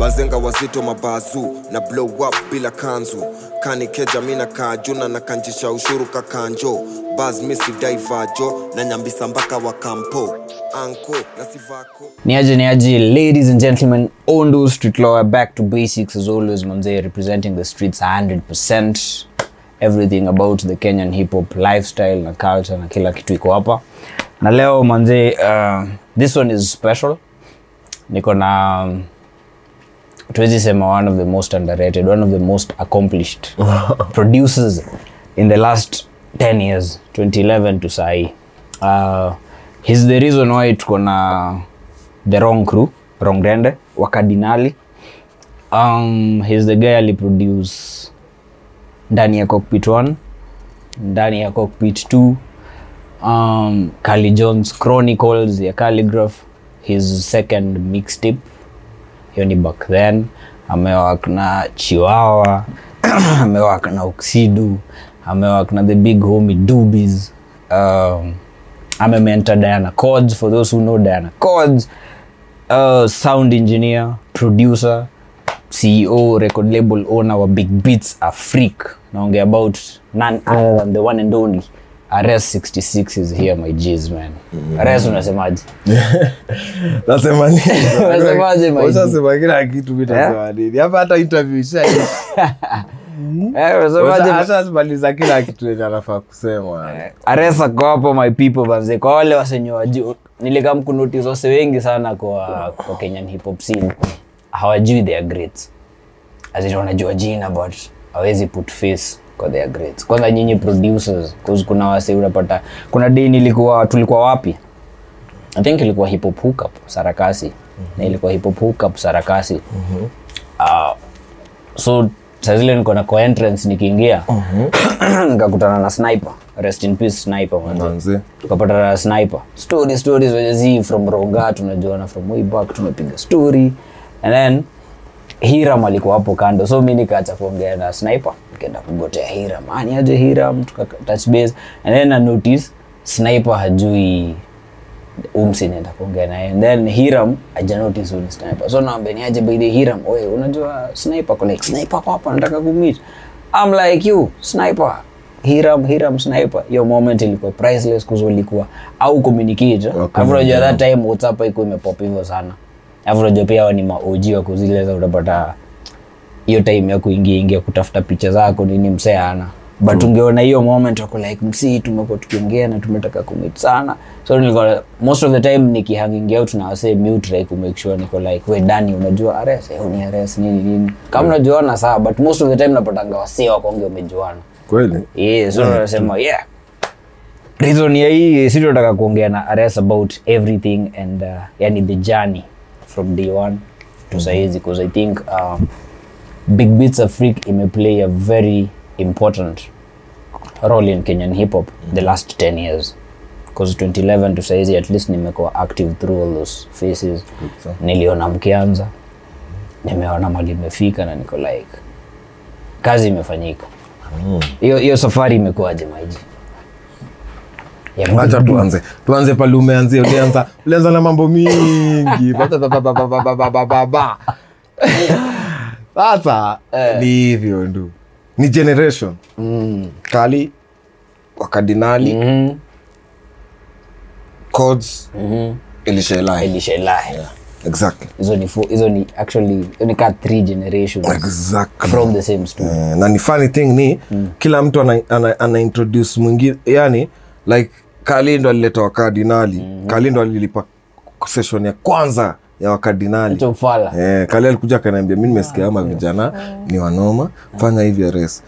bazenga wazito mabazu na blow up bila kanzu kani keja mina kajuna na kanjisha ushuru kakanjo baz misi daivajo na nyambisa mpaka wa kampo anko na sivako Niaje niaje, ladies and gentlemen, Ondo Street lawyer back to basics as always, manze, representing the streets 100%. Everything about the Kenyan hip hop lifestyle na culture na kila kitu iko hapa. Na leo manze, uh, this one is special. Niko na um, tuwezi sema one of the most underrated, one of the most accomplished producers in the last 10 years, 2011 to sahi. Uh, he's the reason why tuko na the wrong crew, wrong rende, wakadinali. Um, he's the guy aliproduce ndani ya cockpit 1 ndani ya cockpit 2 um, Carly Jones Chronicles ya Calligraph his second mixtape hiyo ni back then. Amewak na Chiwawa amewak na Oxidu amewak na the big homie Doobies um, amementa Diana cods for those who know Diana Codes uh, sound engineer producer CEO record label owner wa Big Beats afrik naongea about none other than the one and only Ares 66 is here my G's man. Ares unasemaje? Nasema nini? Unasemaje, my G? Unasema kila kitu mimi nasema nini? Hapa hata interview isha. Eh, unasemaje, Usha- ashazimaliza kila kitu yenye anafaa kusema. Aresa kwa hapo my people banze, kwa wale wasenye wajuu, nilikam kunotice wase wengi sana kwa, kwa Kenyan hip hop scene. Hawajui their greats, as in wanajua jina but hawezi put face kwa their grades. Kwanza nyinyi producers, cause kuna wase unapata, kuna day nilikuwa tulikuwa wapi? I think ilikuwa hip hop hookup Sarakasi, na ilikuwa hip hop hookup Sarakasi. Ah, so saa zile niko na kwa entrance nikiingia nikakutana na sniper. Rest in peace sniper manze tukapata na sniper. Story stories wenye zi from ronga tunajuana from way back tumepiga story. And then hiram alikuwa hapo kando. So mi nikaacha kuongea na sniper nikaenda kugotea hiram. Ani aje hiram? Tuka touch base. And then I notice sniper hajui umsi naenda kuongea naye. And then hiram aja notice huyu sniper. So naambia ni aje by the hiram? Oye unajua sniper ko like sniper kwa hapa nataka kumit, i'm like you sniper. Hiram hiram sniper. Hiyo moment ilikuwa priceless kuzo ilikuwa au communicate alafu unajua that time whatsapp haikuwa imepop hivyo sana alafu unajua pia hao ni maoji wa kuzileza utapata hiyo time ya kuingia ingia kutafuta picha zako nini msee ana but ungeona hiyo moment wako like msi tumekuwa tukiongea na tumetaka kumit sana. So nilikuwa most of the time nikihanging out na wasee mute like kumake sure niko like we dani unajua ares? Eh ni ares nini nini? Kama unajuana sawa but most of the time napatanga wasee wakonge umejuana kweli? Yeah, so nasema yeah. Reason ya hii si tunataka kuongea na ares about everything and uh, yani the journey from day one. To saizi because i think um, big beats afric imeplay a very important role in kenyan hip hop the last 10 years. Because 2011 to saizi at least nimekuwa active through all those phases. Niliona mkianza nimeona mali imefika na niko like kazi imefanyika. Hiyo mm. safari imekuwaje maiji Yaani acha mm-hmm. tuanze tuanze pale umeanzia. Ulianza ulianza na mambo mingi sasa eh. Ni hivyo ndu, ni generation mm. kali wakardinali mm -hmm. codes mm -hmm. ilishelahi ilishelahi yeah. Exactly. Hizo ni hizo ni actually ni ka three generations exactly. from the same story. Yeah. Na ni funny thing ni mm. kila mtu ana, ana, ana introduce mwingine yani like kali ndo alileta wakardinali kali Kalindo alilipa seshon ya kwanza ya wakardinali Eh, kali alikuja akaniambia mi nimesikia ama vijana ni wanoma fanya hivi res,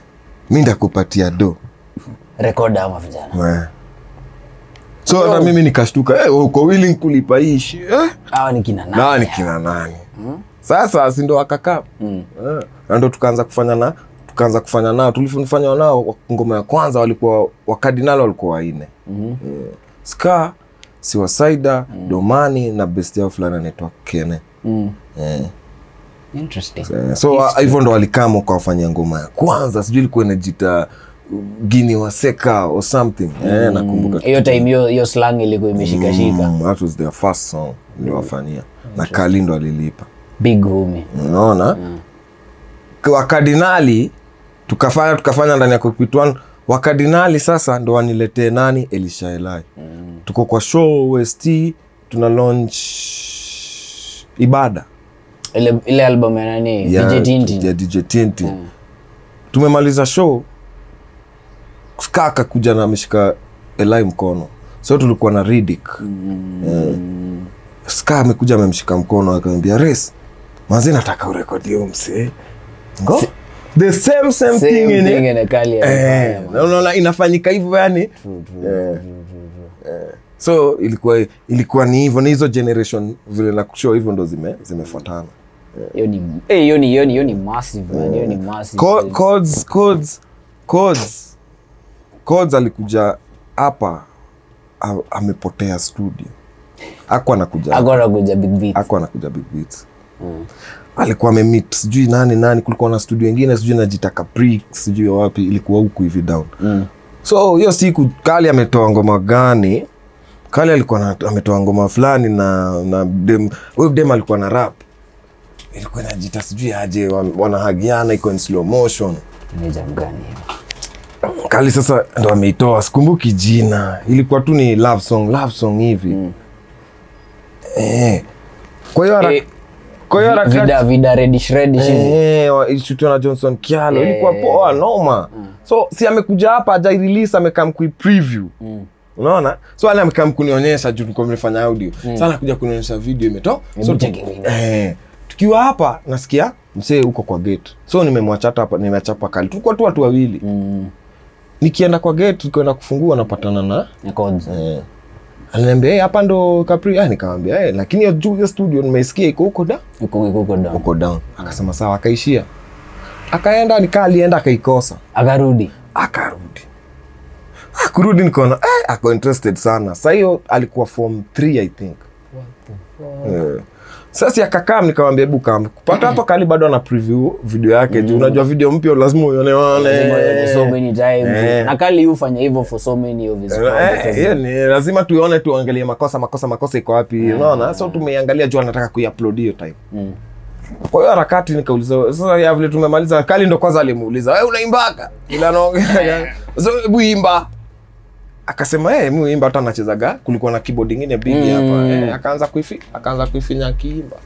mi ndakupatia do rekoda ama vijana. Eh. so hata mimi nikashtuka eh, uko willing kulipa hii ishi? Eh? hawa ni kina nani? Kina nani? Sasa sindo wakakaa Eh, na ndo tukaanza kufanya na tukaanza kufanya nao tulifanya nao ngoma ya kwanza walikuwa wakardinali walikuwa waine mm ska siwasaida domani na best yao fulani anaitwa kene. Mm. eh. interesting. Eh, so ah, hivyo ndo walikama ukawafanyia ngoma ya kwanza. Sijui ilikuwa inajita gini waseka or something. Eh, nakumbuka hiyo time hiyo hiyo slang ilikuwa imeshikashika. Mm, that was their first song ndio wafanyia. Na kali ndo alilipa. Big homie unaona? Wakardinali tukafanya tukafanya ndani ya cockpit one. Wakardinali sasa ndo waniletee nani? Elisha elai tuko kwa show west tuna launch ibada. Ile ile album ya nani? Ya DJ Tinti, ya DJ Tintin. tumemaliza show ska kuja na ameshika elai mkono. So tulikuwa na ridik mm. ska amekuja amemshika mkono akaambia res mazi nataka urekodi huyo msee. Ngo? The same same, Same thing in thing it. in a kali Eh, unaona inafanyika hivyo yani? Eh. Eh. so ilikuwa ilikuwa ni hivyo ni hizo generation vile na kushow hivyo ndo zime zimefuatana. Hiyo ni eh, hiyo ni hiyo ni massive man hiyo ni massive. Co- codes codes codes. Codes alikuja hapa amepotea studio. Aku anakuja akona anakuja big beat aku anakuja big beats alikuwa amemit sijui nani nani kulikuwa na studio ingine sijui najita Capric sijui wapi ilikuwa huku hivi down. Mm. so hiyo siku kali ametoa ngoma gani? Kali alikuwa ametoa ngoma fulani na na dem huyu dem alikuwa na rap. Ilikuwa inajita sijui aje wanahagiana iko in slow motion. Ni gani hiyo? Kali sasa ndo ameitoa sikumbuki jina. Ilikuwa tu ni love song love song hivi. Mm. eh. kwa hiyo Eh, kwa hiyo harakati vida vida reddish reddish hivi. Eh, ilishutiwa na johnson kialo Yeah, ilikuwa poa noma. So si amekuja hapa ajairelease amekam kui preview. Mm. unaona? So ale amekam kunionyesha juu tulikuwa audio. Mm. sa anakuja kunionyesha video imeto so, eh, tukiwa hapa nasikia msee huko kwa gate. So nimemwachata hapa nimechapa kali. Tulikuwa tu watu wawili. Mm. nikienda kwa gate tukienda kufungua napatana na Nikonza. eh, ananiambia hey, hapa ndo Capri. ah, nikamwambia eh, lakini hiyo studio nimeisikia iko huko da Uko uko uko down. huko down. Akasema sawa akaishia. Akaenda nikaa alienda akaikosa. Akarudi. Akarudi. Akurudi nikaona eh, ako interested sana. Sasa hiyo alikuwa form 3 i think. Eh. Sasa akakam nikamwambia hebu kama kupata hapa kali bado ana preview video yake juu unajua video mpya lazima uione Lazima so many times. Eh. na kali ufanya hivyo for so many of his Eh, projects. ni lazima tuione tuangalie makosa makosa makosa iko wapi unaona? So tumeiangalia juu anataka kuiupload hiyo time. Mm. kwa hiyo harakati nikauliza sasa ya vile tumemaliza? Kali ndo kwanza alimuuliza wewe unaimbaka ila anaongea so hebu imba akasema eh mimi imba hata nachezaga kulikuwa na keyboard ingine big Mm. hapa eh, akaanza kuifi akaanza kuifinya akiimba.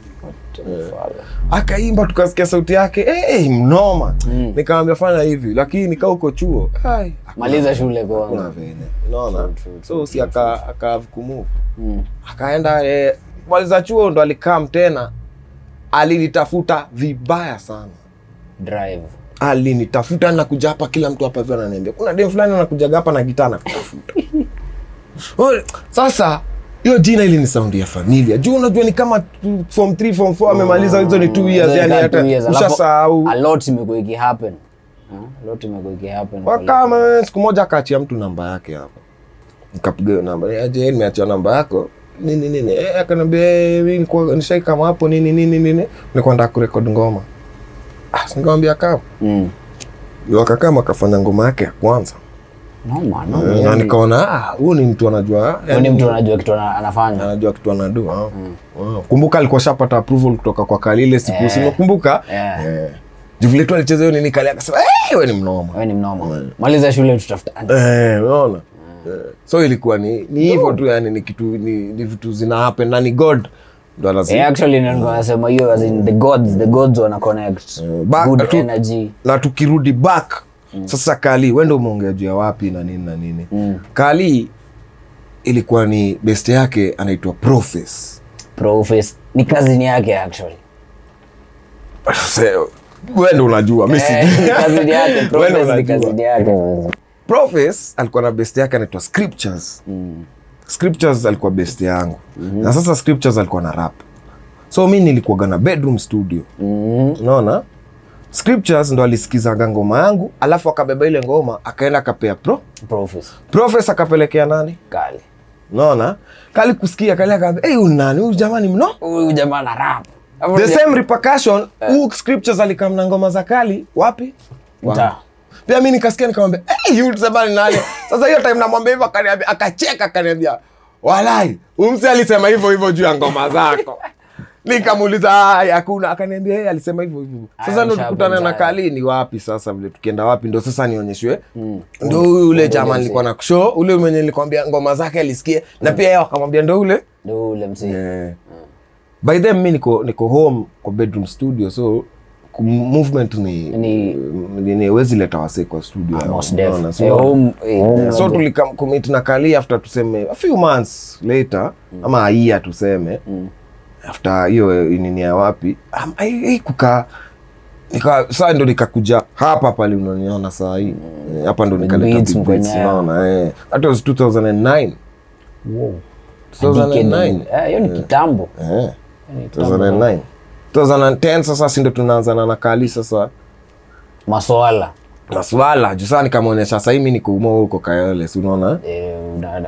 Akaimba tukasikia sauti yake eh, hey, mnoma. Mm. nikamwambia fanya hivi. Lakini nikaa huko chuo. Hai, maliza shule kwa vile unaona? So si aka akakumove Mm. akaenda eh, maliza chuo ndo alikam tena. Alinitafuta vibaya sana. Drive alinitafuta nakuja hapa kila mtu hapa hivyo ananiambia. Kuna dem fulani anakujaga hapa na gitaa nakutafuta sasa hiyo jina ili ni saundi ya familia. Juu unajua ni kama form 3 form 4 amemaliza hizo ni 2 years yani hata two years, alafu ushasahau. a lot imekuwa ikihappen. A lot imekuwa ikihappen wakama siku moja akaachia mtu namba yake hapa nikapiga hiyo namba "Eh, aje nimeachia namba yako. Nini nini akanambia akaniambia "Eh, mimi nilikuwa- hapo nini nini nini. Nilikuwa nataka ngoma ah singamwambia kama Mm. wakakama akafanya ngoma yake ya kwanza. Noma, noma, na nikaona ah, huyu ni mtu anajua Huyu ni mtu anajua kitu ana- anafanya. Anajua kitu anadua ah. Ah. kumbuka alikuwa shapata approval kutoka kwa kalile siku Eh. simekumbuka Yeah. eh. juvile tu alicheza hiyo nini kali akasema "Eh, we ni mnoma. Wewe ni mnoma. Maliza shule tutafutane. Eh, unaona? Eh, so ilikuwa ni ni hivyo tu yani ni kitu ni, ni vitu zina happen na ni god ndo anazi actually nilikuwa nasema hiyo as in the gods the gods wana connect. Back good to- energy. na tukirudi back sasa kali wendo umeongea juu ya wapi na nini na nini? Kali ilikuwa ni best yake anaitwa profes. Profes ni kazini yake actually. Unajua Eh, sijui. kazini yake profes ni kazini yake. Profes alikuwa na best yake anaitwa scriptures scriptures alikuwa best yangu. Na sasa scriptures alikuwa na rap. So mi nilikuwaga na bedroom studio. Mhm. unaona? Scriptures ndo alisikizaga ngoma yangu alafu akabeba ile ngoma akaenda akapea pro. Profes profes akapelekea nani? Kali. Unaona? Kali kusikia kali akaambia hey, huyu huyu jamani mno huyu jamaa na rap. The same repercussion huu scriptures alikamna ngoma za kali wapi? Mtaa. Pia mi nikasikia nikamwambia huyu jamani nani? Sasa hiyo time namwambia hivyo akaniambia akacheka akaniambia walai umse alisema hivyo hivyo juu ya ngoma zako. Nikamuuliza "Ah, hakuna. Akaniambia yeye alisema hivyo hivyo. Sasa ndo tukutana na kali ni wapi sasa vile tukienda wapi? Ndo sasa nionyeshwe. Ndo huyu ule chama nilikuwa na show ule mwenye nilikwambia ngoma zake alisikia na pia yeye akamwambia ndo ule ndo ule msee Eh. by then mi niko niko home kwa bedroom studio so movement ni Ni- wezi leta wasee kwa studio. Most def So- Eh, home, eh, so tulikamcommit na kali after tuseme a few months later ama a year tuseme after hiyo nini ya wapi um, kukaa nika saa ndo nikakuja hapa pale unaniona saa hii. Eh, hapa ndo nikaleta beats big beats, mkwenye- unaona eh. that was 2009 Wow. 2009 Eh, hiyo ni kitambo. Eh. Hiyo ni kitambo. 2009 2010 sasa sindo tunaanzana na kali sasa? Maswala. Maswala juu saa nikamwonyesha sahii mi nikuuma huko kayole si unaona? Eh,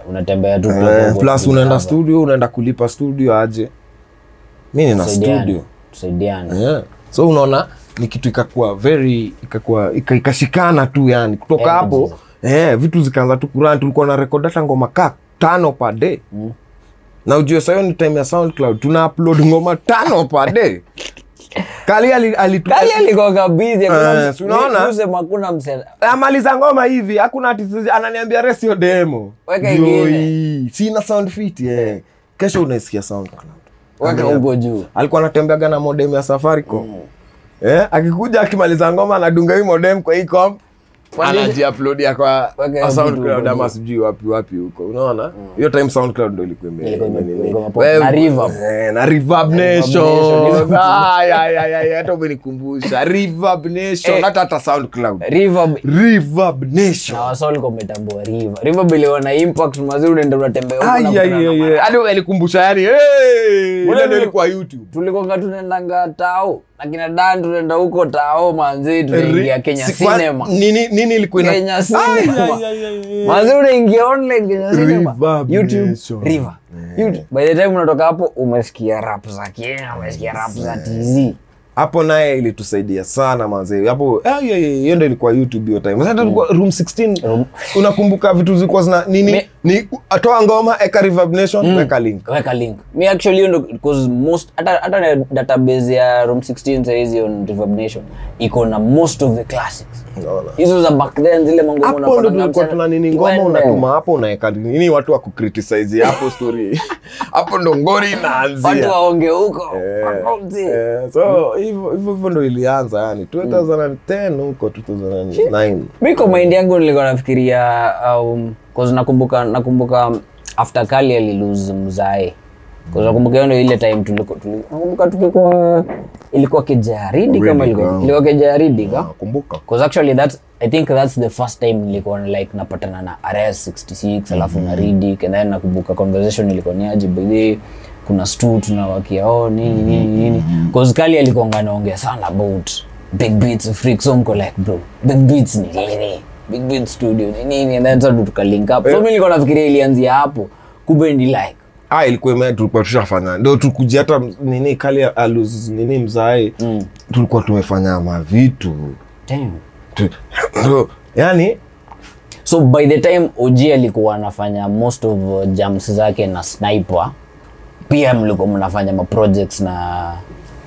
unatembea tu eh, plus unaenda studio unaenda kulipa studio aje? Mi nina studio. tusaidiane. Yeah. so unaona ni kitu ikakuwa very ikakuwa ikashikana tu yani. Kutoka hapo yeah, eh, vitu zikaanza tu kurani tulikuwa na rekod hata ngoma kaa tano per day. Mm. Na ujue sahiyo ni time ya soundcloud. Tuna upload ngoma tano per day kali Eh, unaona? amaliza ngoma hivi hakuna ananiambia resio demo. Sina sound fit yeah. kesho unaisikia soundcloud. Juu. Alikuwa anatembeaga na modem ya safaricom. Eh, akikuja akimaliza ngoma anadunga hii modem kwa hii comp anajiuploadia kwa kwa soundcloud ama sijui wapi wapi huko. Unaona? Hiyo time soundcloud ndo ilikuwa na Reverb. na Reverb Nation, hata umenikumbusha. Reverb Nation Eh. hata hata soundcloud. Reverb Reverb Nation. Na impact mazuri unaenda unatembea hadi yani hey, ile ndio ilikuwa youtube. tulikonga tunaendanga tao na kina dan tunaenda huko tao manzi tunaingia kenya cinema. nini nini ilikuwa ina- Kenya cinema. manzi unaingia online kenya cinema. Youtube river. YouTube. by the time unatoka hapo umesikia rap za kenya umesikia rap za tz hapo naye ilitusaidia sana hapo yeah, hiyo ndo ilikuwa youtube hiyo time. Sasa tulikuwa room 16 unakumbuka vitu zilikuwa zina nini? Me- ni atoa ngoma eka reverb nation weka link. Weka link. Me actually you know, because most hata hata database ya room 16 saizi on reverb nation iko na most of the classics. Hizo za back then zile mango hapo ndo tulikuwa tuna nini ngoma unatuma hapo unaeka nini watu wa kucriticize hapo story. Hapo ndo ngori watu waonge huko. Yeah. Eh, so hivyo hivyo hivyo ndo ilianza yani. 2010 huko 2009 mimi kwa mind yangu nilikuwa nafikiria um, 'cause nakumbuka nakumbuka after kali alilose mzae. 'Cause nakumbuka hiyo ile time tuliko tuli- nakumbuka tukikuwa ilikuwa kejaridi kama ilikuwa ilikuwa kejaridi ka? Nakumbuka Cause actually that's I think that's the first time nilikuwa like napatana na RS 66 alafu na Riddick and then nakumbuka conversation ilikuwa ni aje by the kuna stu tunawakia oh nini nini nini. Cause kali alikuwa anaongea sana about big beats freak so mko like bro big beats ni nini big big studio. Ni nini and then sasa tukalink up. So mimi nilikuwa nafikiria ilianzia hapo. Kumbe ni like. Ah ilikuwa ime tulikuwa tushafanya. Ndio tukuja hata nini kali alus nini mzae. Mm. tulikuwa tumefanya mavitu. Damn. Tu- yani so by the time OG alikuwa anafanya most of uh, jams zake na sniper pia mlikuwa mnafanya maprojects na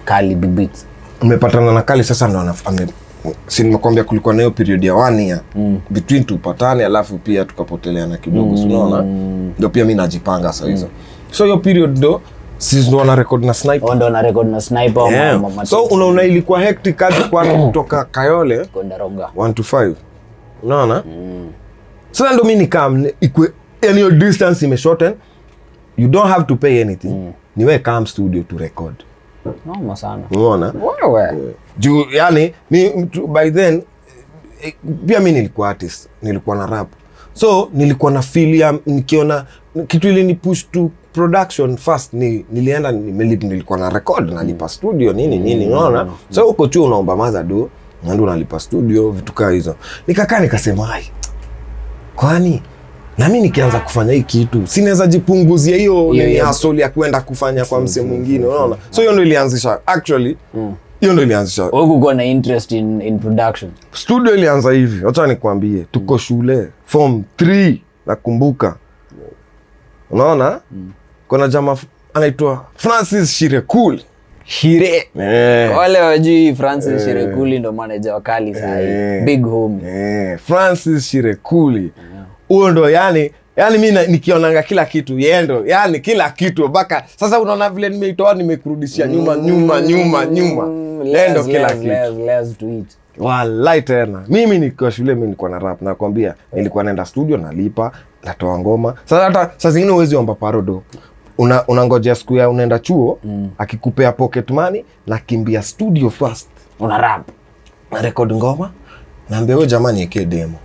kali big beats. mmepatana na kali sasa ndo si nimekwambia kulikuwa na hiyo period ya one year mm. between tupatane alafu pia tukapoteleana kidogo mm. unaona? Ndio pia mi najipanga saa hizo. So hiyo period ndo ndo wana record na sniper? Ndo na record na sniper yeah. so unaona ilikuwa hectic kazi kutoka kayole? Kondaronga. 1 to 5 unaona? Sasa ndo mi nikam ikwe yani distance imeshorten you don't have to pay anything. Mm. niwe kam studio to record. Noma sana. Unaona? Wewe juu yani ni, mtu- by then eh, pia mi nilikuwa artist nilikuwa na rap. So nilikuwa na filia, nikiona kitu ili ni push to production first ni nilienda nimelip, nilikuwa na record nalipa studio nini nini unaona? so huko chuo unaomba madha do nandi unalipa studio vitu kaa hizo. Nikakaa nikasema ai kwani? Nami nikianza kufanya hii kitu sinaweza jipunguzia hiyo yeah, yeah. hustle ya kwenda kufanya kwa mse mwingine unaona? so hiyo ndo ilianzisha actually hiyo ndo ilianzisha. Kukuwa na interest in, in production. Studio ilianza hivi wacha nikwambie. Tuko shule form 3 nakumbuka. Unaona? Kuna jama anaitwa francis shirekul. Shire. Yeah. wale wajui francis shirekuli ndo manager wakali sahii. Yeah. big home yeah. francis shirekuli huyo ndo yani yani mi nikionanga kila kitu yendo yani kila kitu mpaka sasa unaona vile nimeitoa nimekurudishia nyuma nyuma nyuma nyuma. Yendo kila kitu. walai tena. Mimi nikiwa shule mi nilikuwa na rap nakwambia nilikuwa naenda studio nalipa natoa ngoma. Sasa hata saa zingine uwezi omba parodo una unangojea siku ya unaenda chuo akikupea pocket money nakimbia studio first. Una rap. Na record ngoma naambia huyo jamani ekee demo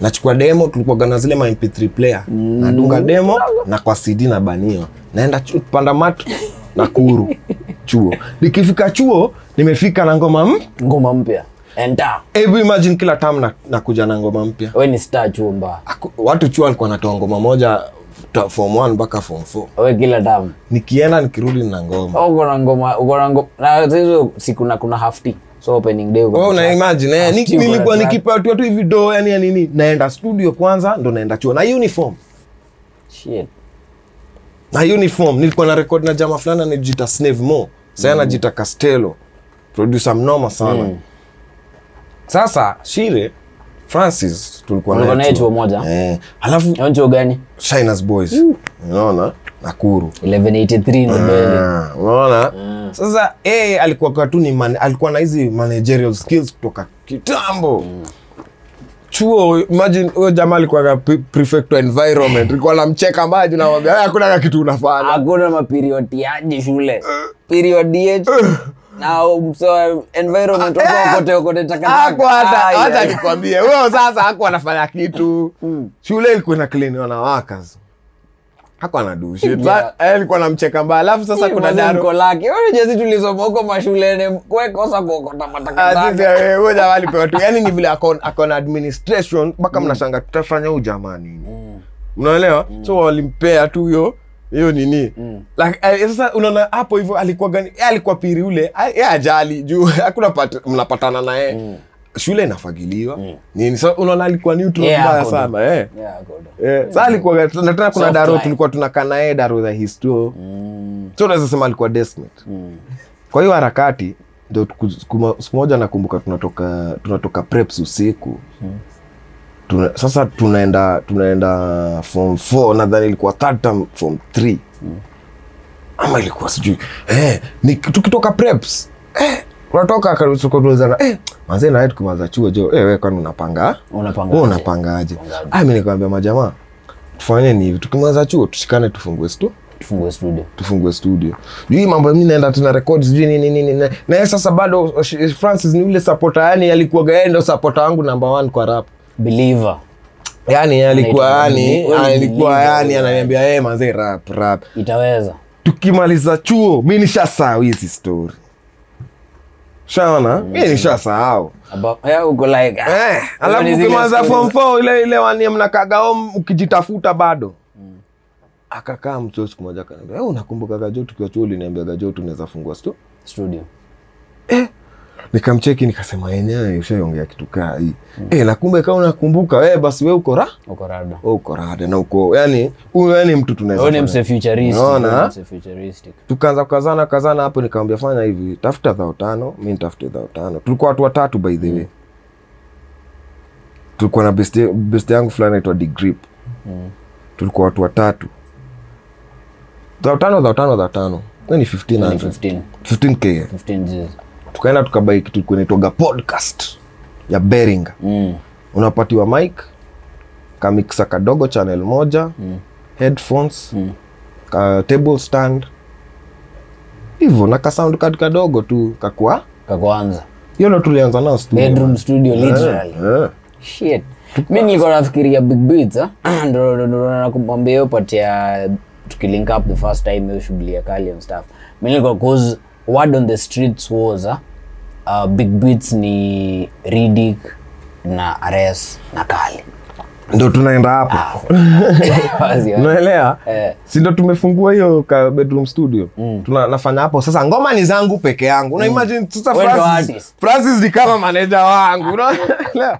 nachukua demo tulikuwa na zile ma mp3 player. Nadunga demo na kwa cd na baniwa. Naenda chu- panda matu na kuru chuo. Nikifika chuo nimefika na ngoma m ngoma mpya. Enta hebu imagine kila tam na, nakuja na ngoma mpya. ni star chumba. Aku- watu chuo alikuwa natoa ngoma moja form 1 mpaka form 4 we kila tam. nikienda nikirudi na ngoma. Uko na ngoma uko na ngoma na siku na kuna half tea so opening day oh, na imagine eh, ni- uko na nilikuwa nikipatiwa tu hivi do yani ya nini naenda studio kwanza ndo naenda chuo. Na uniform? Shit. na uniform nilikuwa na record na jama fulani anajita snave mo. Sasa anajita castello. Producer mnoma sana. Sasa shire francis tulikuwa naye chuo. moja? eh, alafu chuo gani? Shiners boys. Unaona nakuru. 1183 ndo mbele Ah, unaona? Sasa yeye alikuwa kwa tu ni man, alikuwa na hizi managerial skills kutoka kitambo. Chuo imagine huyo jamaa alikuwa prefect environment. Alikuwa anamcheka maji na mwambia, hakuna kitu unafanya. Hakuna maperiodiaji shule. Period na mso environment wako kote kote Hakuwa hata hata nikwambie. Wewe sasa hakuwa anafanya kitu. Shule ilikuwa na clean na workers hakuwa na Yeah. Eh, alikuwa namcheka mbaya. Alafu sasa kuna mko daru lake jezi tulisoma huko mashuleni kwekosa kuokota Ah, matakataka eh, huyo jamaa alipewa tu. Yani ni vile ako na administration mpaka mnashanga tutafanya huu jamaa nini unaelewa? So walimpea tu hiyo hiyo nini. Like, eh, sasa unaona hapo hivyo alikuwa gani? Alikuwa piri ule. Ah, yeye ajali juu hakuna mnapatana naye shule inafagiliwa. Nini? So unaona alikuwa neutral Yeah, mbaya sana eh? Yeah. Eh, sasa alikuwa na tena kuna daro tulikuwa tunakaa naye daro za histo so unaweza sema alikuwa deskmate kwa hiyo harakati ndo siku moja nakumbuka tunatoka tunatoka preps usiku. Tuna, sasa tunaenda tunaenda form 4 nadhani ilikuwa third term form 3 ama ilikuwa sijui. Eh, ni, tukitoka preps. Eh, unatoka kauzana eh, manzee nawe tukimaliza chuo jo. Eh, we kwani unapanga? Unapanga wewe unapangaje? Ah, mi nikamwambia majamaa tufanye ni hivi tukimaza chuo tushikane tufungue stu tufungue studio. Tufungue studio. Juu mambo mi naenda tuna rekodi sijui nini nini na- na yeye sasa bado francis ni ule sapota yani alikuwaga yeye ndo sapota wangu number one kwa rap. Believer. Yani alikuwa yani alikuwa yani ananiambia yeye manzee rap rap. Itaweza. Tukimaliza chuo mi nishasaa hizi story shaona mi nishasahau. Aba- yeah, uko like ah, Eh, alafu ukimaliza form four ile ile wanie mnakaga home ukijitafuta bado. Akakaa mtu siku moja kaniambia "Eh, unakumbuka gajo? Tukiwa chuo uliniambia gajo tunaweza fungua studio. Studio nikamcheki nikasema yenyewe ushaongea kitu kaa hii eh, na kumbe kama unakumbuka wewe, basi wewe uko ra uko rada. We uko rada na uko yani huyo yani mtu tunaweza wewe ni mse futuristic Unaona? mse futuristic. Tukaanza kukazana kazana hapo nikamwambia fanya hivi tafuta dhao tano mimi nitafute dhao tano. Tulikuwa watu watatu by the way. Tulikuwa na best, best yangu fulani naitwa degrip tulikuwa watu watatu. Dhao tano dhao tano dhao tano. Ni 1500 15 15k 15 Gs. Tukaenda tukabai kitu ilikuwa podcast ya beringa mm. unapatiwa mic kamiksa kadogo channel moja headphones Mm. ka table stand hivyo na kasound card kadogo tu kakwa kakwanza hiyo ndo tulianza nao studio. bedroom studio literally yeah, eh. shit mi nilikuwa nafikiria big beats ah. ndo nakumwambia hiyo patia ya tukilink up the first time hiyo shughuli ya kali and stuff mi nilikuwa cause word on the streets was ah, uh, big beats ni ridik na ares na kali ndo tunaenda hapo. Wazi. unaelewa? Eh. si ndo tumefungua hiyo ka bedroom studio? Tuna, nafanya hapo. Sasa ngoma ni zangu peke yangu. Una imagine sasa Francis. Francis ni kama maneja wangu. Unaelewa?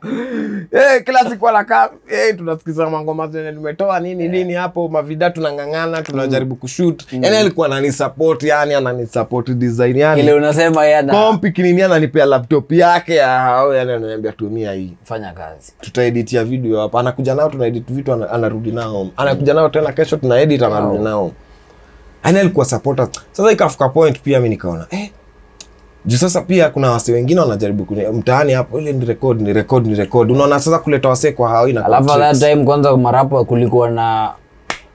Eh kila siku anakaa eh tunasikiza mangoma zenye nimetoa nini nini hapo mavida tunang'ang'ana tunajaribu kushoot. Yani alikuwa ananisupport yani ananisupport design yani ile unasema yana kompi kinini ananipea laptop yake ya yani ananiambia tumia hii. Fanya kazi. Tutaeditia video hapa anakuja nao tunaedit vitu anarudi nao. Anakuja nao tena kesho tunaedit anarudi nao. Yani alikuwa supporter. Sasa ikafika point pia mi nikaona eh, juu sasa pia kuna wase wengine wanajaribu mtaani hapo ile ni record ni record ni record. Unaona sasa kuleta wasee kwa hao ina alafu that time kwanza marapa kulikuwa na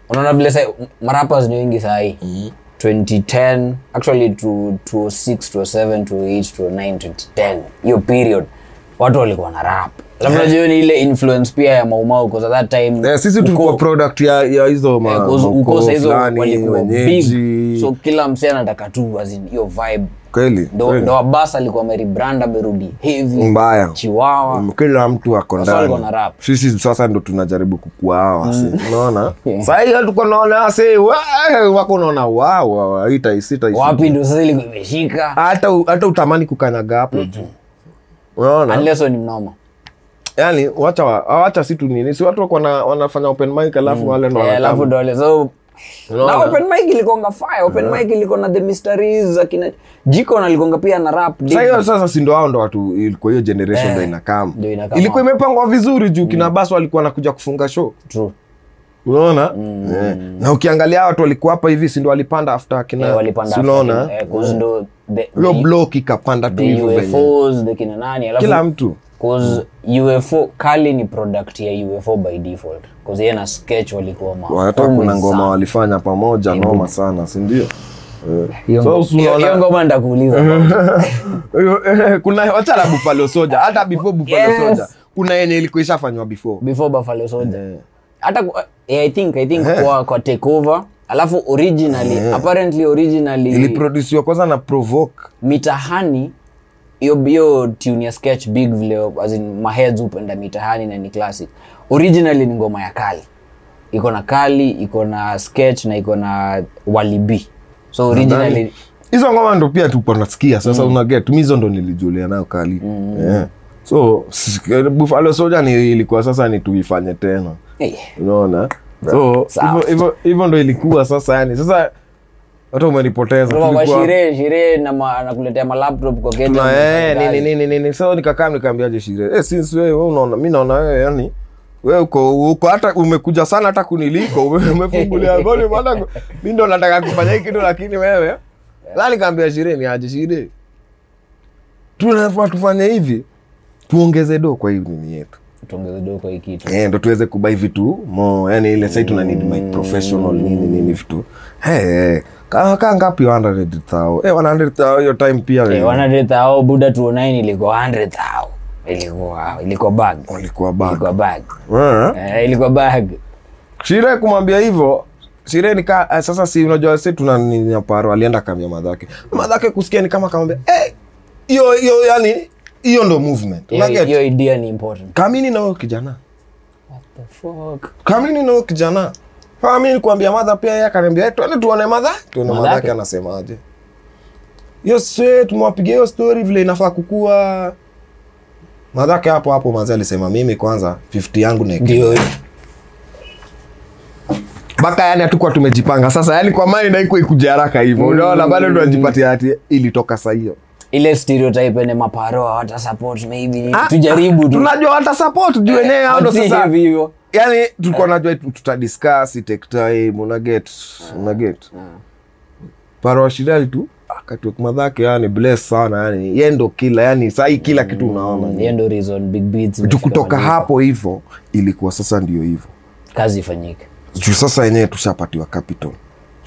unaona vile sa marapas ni wengi sahii. 2010 actually to 2006 2007 2008 2009 2010 hiyo period watu walikuwa na rap ni ile influence pia ya maumau because that time yeah, sisi tulikuwa product ya, ya hizo ma- hizo walikuwa big. so kila msee anataka tu as in hiyo vibe. Kweli ndo ndo abas alikuwa amerebrand amerudi heavy mbaya. chiwawa Mm, kila mtu ako Sasa ndani. sisi sasa ndo tunajaribu kukua hawa wase unaona? Yeah. naona wako naona wao wapi ndo sasa ilikuwa imeshika? Hata hata utamani kukanyaga hapo juu unaona? Unless ni mnoma yani wacha wa- wacha situ nini si watu wako wana- wanafanya open mic alafu wale ndo Eh, alafu ndo wale so na Unaona? open mic ilikonga fire open mic iliko na the mysteries akina jiko na likonga pia na rap Sasa hiyo sasa si ndo hao ndo watu ilikuwa hiyo generation ndo inakam. Ndo inakam. ilikuwa imepangwa vizuri juu kina basi walikuwa nakuja kufunga show. True. Unaona? Eh. na ukiangalia watu walikuwa hapa hivi si ndo walipanda after kina yeah, unaona? eh, hiyo the- block ikapanda tu hivyo kila mtu cause UFO kali ni product ya UFO by default. Cause yeye na sketch walikuwa ma hata kuna ngoma walifanya pamoja noma sana Hiyo So, si unaona- hiyo ngoma ndakuuliza kuna wachana buffalo soja. Hata before buffalo Yes. soja kuna yenye ilikuwa ishafanywa before. Before Buffalo Soldier Eh. hata eh, I think I think kwa kwa takeover alafu originally apparently originally iliprodusiwa kwanza na provoke. Mitahani hiyo hiyo tune ya sketch big vile as in maheads upenda mitahani na ni classic. Originally ni ngoma ya kali. Iko na kali iko na sketch na iko na walibi so originally hizo ngoma ndo pia tupo nasikia sasa mm. unaget mi hizo ndo nilijulia nayo kali. Yeah. so s- buffalo soja ni ilikuwa sasa ni tuifanye tena. Eh, unaona? So hivyo ndo ilikuwa sasa yani. Sasa hata umenipoteza shire shire na ma- anakuletea malaptop kwa eh, unafanya nini nini nini so nikakaa nikaambiaje shire eh, since wewe unaona mi naona wewe yani we uko uko hata umekuja sana hata kuniliko ume- umefungulia bali maana mi ndo nataka kufanya hii kitu lakini wewe la nikaambia shire ni aje shire tunafaa tufanye hivi tuongeze do kwa hii nini yetu tuongeze dogo hii kitu. Eh, ndo tuweze kubai vitu mo yani ile sai tuna need my professional nini nini vitu. Hey, hey. Kaa ka ngapi 100 thao eh 100 hiyo time pia Eh, 100,000 buda 209 ilikuwa 100,000 ilikuwa ilikuwa bag ilikuwa bag Eh. eh, ilikuwa bag Shire kumwambia hivyo Shire nika eh, sasa si unajua sisi tuna nini paro alienda kamia madhake madhake kusikia ni kama kamwambia eh hiyo hiyo yani hiyo ndo movement. Hiyo- idea ni important. Kamini na huyo kijana. The fuck? Kamini na huyo kijana. Kama mimi nikuambia madha pia yeye akaniambia eh, twende tuone madha tuone Madhake? madhake anasemaje. Hiyo swe tumewapigia hiyo story vile inafaa kukua. Madhake hapo hapo mazee alisema mimi kwanza 50 yangu na ndio. Mpaka yani hatukuwa tumejipanga. Sasa yani kwa mali naiko ikuja haraka hivyo unaona bado tunajipatia ati ilitoka saa hiyo ile stereotype ene maparo hata support maybe ah, tujaribu tu. tunajua hata support juu wenyewe hao ndo sasa. hivyo. Yani tulikuwa najua tu- it take time una get una get. Paro shidali tu. Akatuek madhake yani bless sana yani yeye ndo kila yani sahii kila kitu unaona yeye ndo reason big beats tu kutoka hapo hivyo ilikuwa sasa ndio hivyo. Kazi ifanyike. Sasa yenyewe tushapatiwa capital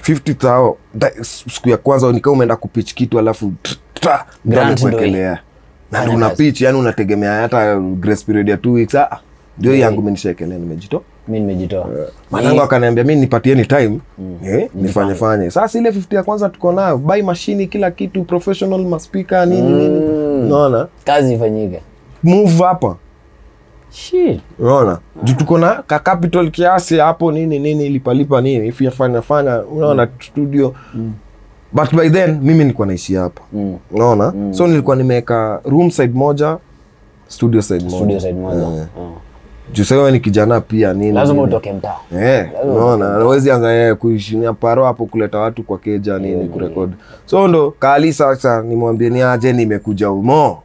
50 tao siku ya kwanza nikaa umeenda kupich kitu alafu amekuwekelea na Fanya una pitch yani unategemea hata grace period ya two weeks ah, ndio hii yangu menishaekelea nimejito mi nimejitoa. Manangu akaniambia mi nipatieni time. Eh, nifanye fanye. Sasa ile 50 ya kwanza tuko nayo bai mashini kila kitu professional maspika nini nini. Naona kazi ifanyike. Move hapa Shit. unaona? Juu tuko na ka capital kiasi hapo nini nini lipalipa nini if yafanya fanya unaona studio. But by then mimi nilikuwa naishi hapa. Mm. unaona? So nilikuwa nimeweka room side moja studio side moja. Studio side moja. Yeah. Mm. juu sasa ni kijana pia nini lazima utoke mtaa. Eh, unaona? awezi anza yeye kuishinia paro hapo kuleta watu kwa keja nini kurekodi. So ndo kali sasa nimwambie ni aje nimekuja umo.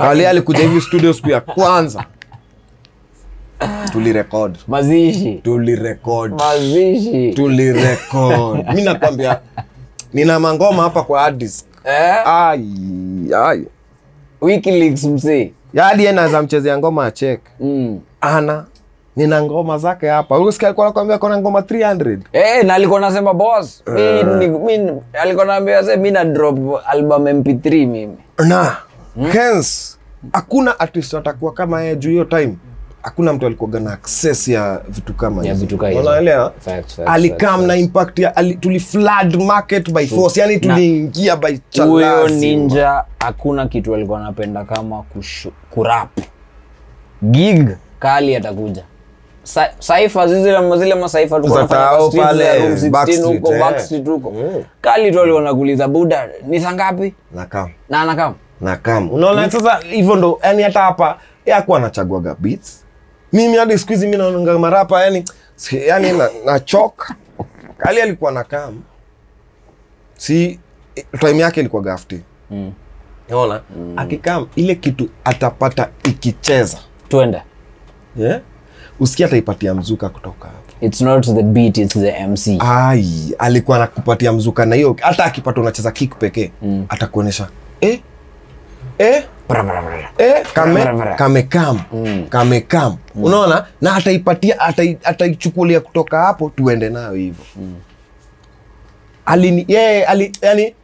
Kali alikuja hivi studio siku ya kwanza tulirekod mazishi. Tulirekod mazishi. Tulirekod mi nakwambia nina mangoma hapa kwa hard disk. Eh? ai ai. Wikileaks msee yadi naweza mchezea ngoma ya chek mm. ana nina ngoma zake hapa. Usikia alikuwa kona ngoma 300 Eh, na alikuwa nasema boss uh. alikuwa naambia se mi na drop album mp3 mimi. Na hence hakuna artist atakuwa kama yeye juu hiyo time hakuna mtu alikuaga na access ya vitu kama hizo. Unaelewa? Alikam na impact ya ali, tuli flood market by force. Yani tuliingia by huyo ninja hakuna kitu alikuwa anapenda kama kushu, kurap. Gig kali atakuja. Sa- saifa zile zile masaifa tulikuwa Za tunafanya tao kwa streets pale, za Room 16 Backstreet, huko eh. Backstreet huko. Mm. kali tu alikuwa nakuuliza buda ni saa ngapi? Na kam na anakam na unaona sasa hivyo ndo yani hata hapa yeye hakuwa anachaguaga beats mimi hadi siku hizi mi naonanga marapa yani yani na, na chok kali alikuwa na kam si time yake ilikuwa gafti Mm. naona akikam ile kitu atapata ikicheza twende yeah? usikia ataipatia mzuka kutoka hapo it's not the beat it's the mc ai alikuwa anakupatia mzuka na hiyo hata akipata unacheza kick pekee mm. atakuonyesha eh? Eh? Eh, kame, unaona? Na ataipatia atai- ataichukulia kutoka hapo tuende nayo hivyo. Alini yeye ali yani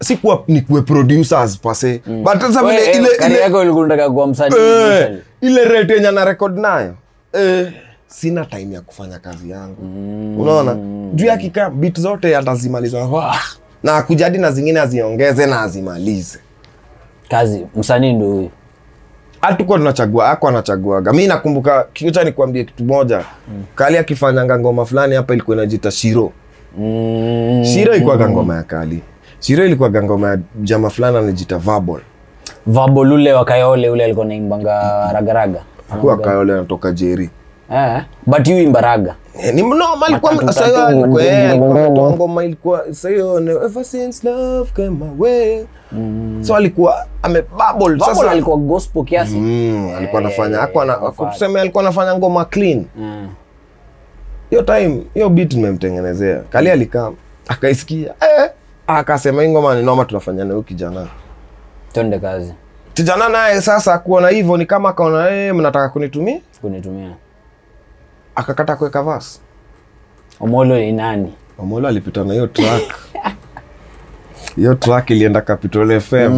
sikuwa nikuwe producers pase but sasa vile ile, ile, yako ilikuwa kuwa msanii eh, ile rate yenye na record nayo. Eh, sina time ya kufanya kazi yangu. Unaona? Juu ya kikaa beat zote atazimaliza. Na kujadi na zingine aziongeze na azimalize kazi msanii ndo huyu. Hatukuwa tunachagua ako anachaguaga. Mi nakumbuka kicha nikuambie kitu moja. Kali akifanyanga ngoma fulani hapa ilikuwa inajita shiro. Mm. shiro ilikuwaga ngoma ya kali. Shiro ilikuwaga ngoma ya jama fulani anajita vabol vabol ule wakayole ule alikuwa naimbanga ragaraga. Akuwa kaole anatoka jeri eh, but yu imbaraga Eh, ni mnoma alikuwa tatu, alikuwa eh, ngoma, alikuwa ngoma. ilikuwa sasa hiyo ever since love came my way so alikuwa amebubble sasa alikuwa gospel kiasi. Mm, alikuwa anafanya Eh, hakuwa na anafanya. tuseme alikuwa anafanya ngoma clean. Mm. hiyo time hiyo beat nimemtengenezea. Kali alikaa akaisikia. Eh, akasema hii ngoma ni noma tunafanya na kijana. Twende kazi. Kijana naye sasa kuona hivyo ni kama akaona eh, mnataka kunitumia? Kunitumia akakata kuweka vas. Omolo ni nani? Omolo alipita na hiyo track hiyo track ilienda Capital FM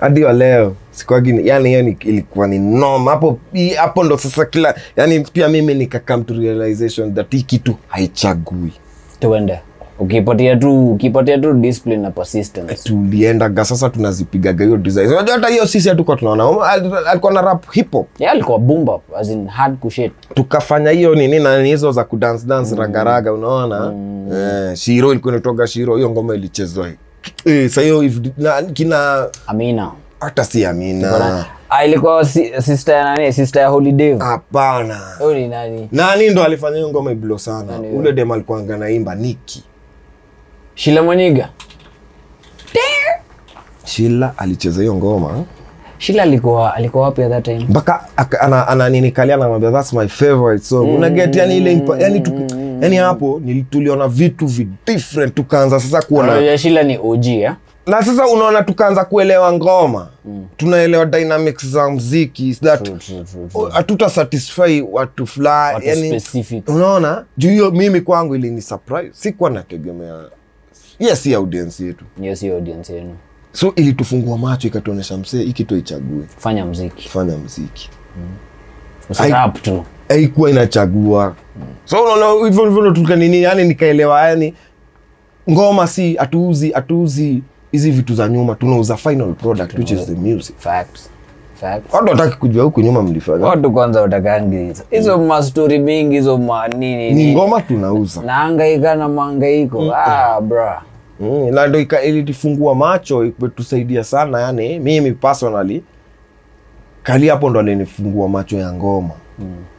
hadi wa leo sikwagi, yani yani ni- ilikuwa ni noma hapo hapo ndo sasa kila yani pia mimi nika come to realization that hii kitu haichagui. Tuende ukipatia tu ukipatia tu discipline na persistence. Tuliendaga sasa tunazipigaga hiyo design. Unajua hata hiyo sisi hatukuwa tunaona. Alikuwa na rap hip hop. Yeah, alikuwa boom bap as in hard kushit. Tukafanya hiyo nini na hizo za ku dance ragaraga unaona? Eh, shiro ilikuwa inatoka shiro hiyo ngoma ilichezwa. Eh, sasa hiyo if- na- kina amina. hata si amina. Ah, ilikuwa sister ya nani? Sister ya holiday hapana. Nani? Nani ndo alifanya hiyo ngoma iblo sana? Ule dem alikuwa naimba niki shila Mwaniga. shila alicheza hiyo ngoma. Shila alikuwa alikuwa wapi at that time? Mpaka ana, ana nini kalia anamwambia that's my favorite song. Unaget yani ile impa, yani, tu, yani hapo tuliona vitu vi different tukaanza sasa kuona. Unajua shila ni og ya? na sasa unaona tukaanza kuelewa ngoma. Tunaelewa dynamics za mziki that hatuta satisfy watu fulani Watu yani, specific. unaona? Juu hiyo mimi kwangu ilini surprise. Sikuwa nategemea yes si audience yetu. Hiyo si audience yenu. So ilitufungua macho ikatuonyesha msee hiki tu ichague. Fanya mziki fanya mziki usirap tu. haikuwa inachagua. So unaona hivyo hivyo ndo tukanini yani nikaelewa yani ngoma si atuuzi atuuzi hizi vitu za nyuma tunauza final product which is the music. Facts. Facts. watu wataki kujua huku nyuma mlifanya. Watu kwanza watakangi hizo mm. mastori mingi hizo manini ni ni- ngoma tunauza. Naangaika na maangaiko ah, bra Mm, na ndo ika- macho imetusaidia sana yani mimi personally kali hapo ndo alinifungua macho ya ngoma.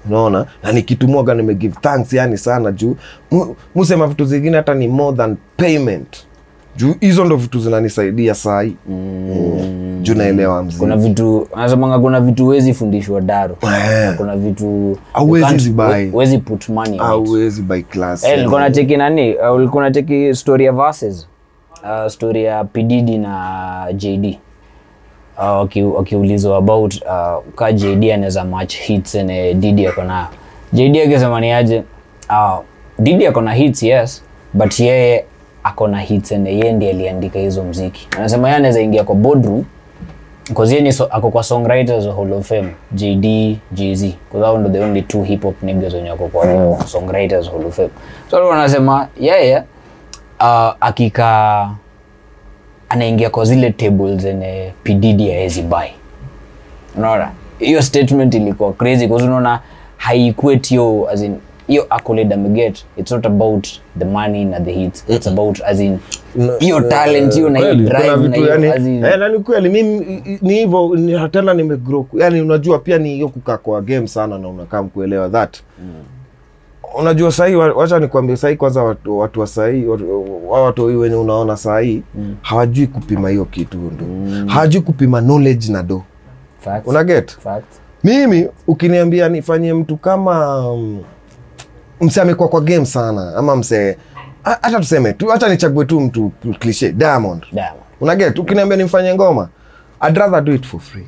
Unaona? Na nikitumwaga nimegive thanks yani sana juu musema vitu zingine hata ni more than payment. Juu hizo ndo vitu zinanisaidia sahi mm. juu naelewa kuna vitu anasemanga kuna vitu huwezi fundishwa daro. Eh. Kuna vitu can't- put money on it. By class Eh, nilikuwa nacheki nani? Uh, ulikuwa nacheki story ya verses uh, story ya pdd na jd uh, wakiulizwa about uh, ka jd anaweza match hits ene didi ako nayo jd akisema ni aje? Uh, didi ako na hits yes but yeye ako na hits ene yeye ndiye aliandika hizo mziki anasema yeye anaweza ingia kwa boardroom because yeye ni so, ako kwa songwriters hall of fame jd Jay-Z. Because hao ndo the only two hip hop niggas wenye wako kwa songwriters hall of fame. So wanasema yeye yeah, yeye uh, akika anaingia kwa zile table zenye pdd haezi buy unaona? Hiyo statement ilikuwa crazy cause unaona haiequate hiyo as in hiyo accolade ameget it's not about the money na the hits it's about as in hiyo talent hiyo na hiyo Kweli, kuna drive na hiyo as in eh, na ni kweli mimi ni hivyo ni- tena nimegrow yani unajua pia ni hiyo kukaa kwa game sana na unakaa kuelewa that unajua sahii wacha nikwambie sahii kwanza watu, watu wa sahii watu- wa watu hii wenye unaona sahii hawajui kupima hiyo kitu ndo hawajui kupima knowledge na do. Una get? Fact. mimi ukiniambia nifanyie mtu kama um, mse amekuwa kwa game sana ama mse hata tuseme tu hata nichague tu mtu cliche diamond. Diamond. unaget ukiniambia nimfanye ngoma I'd rather do it for free.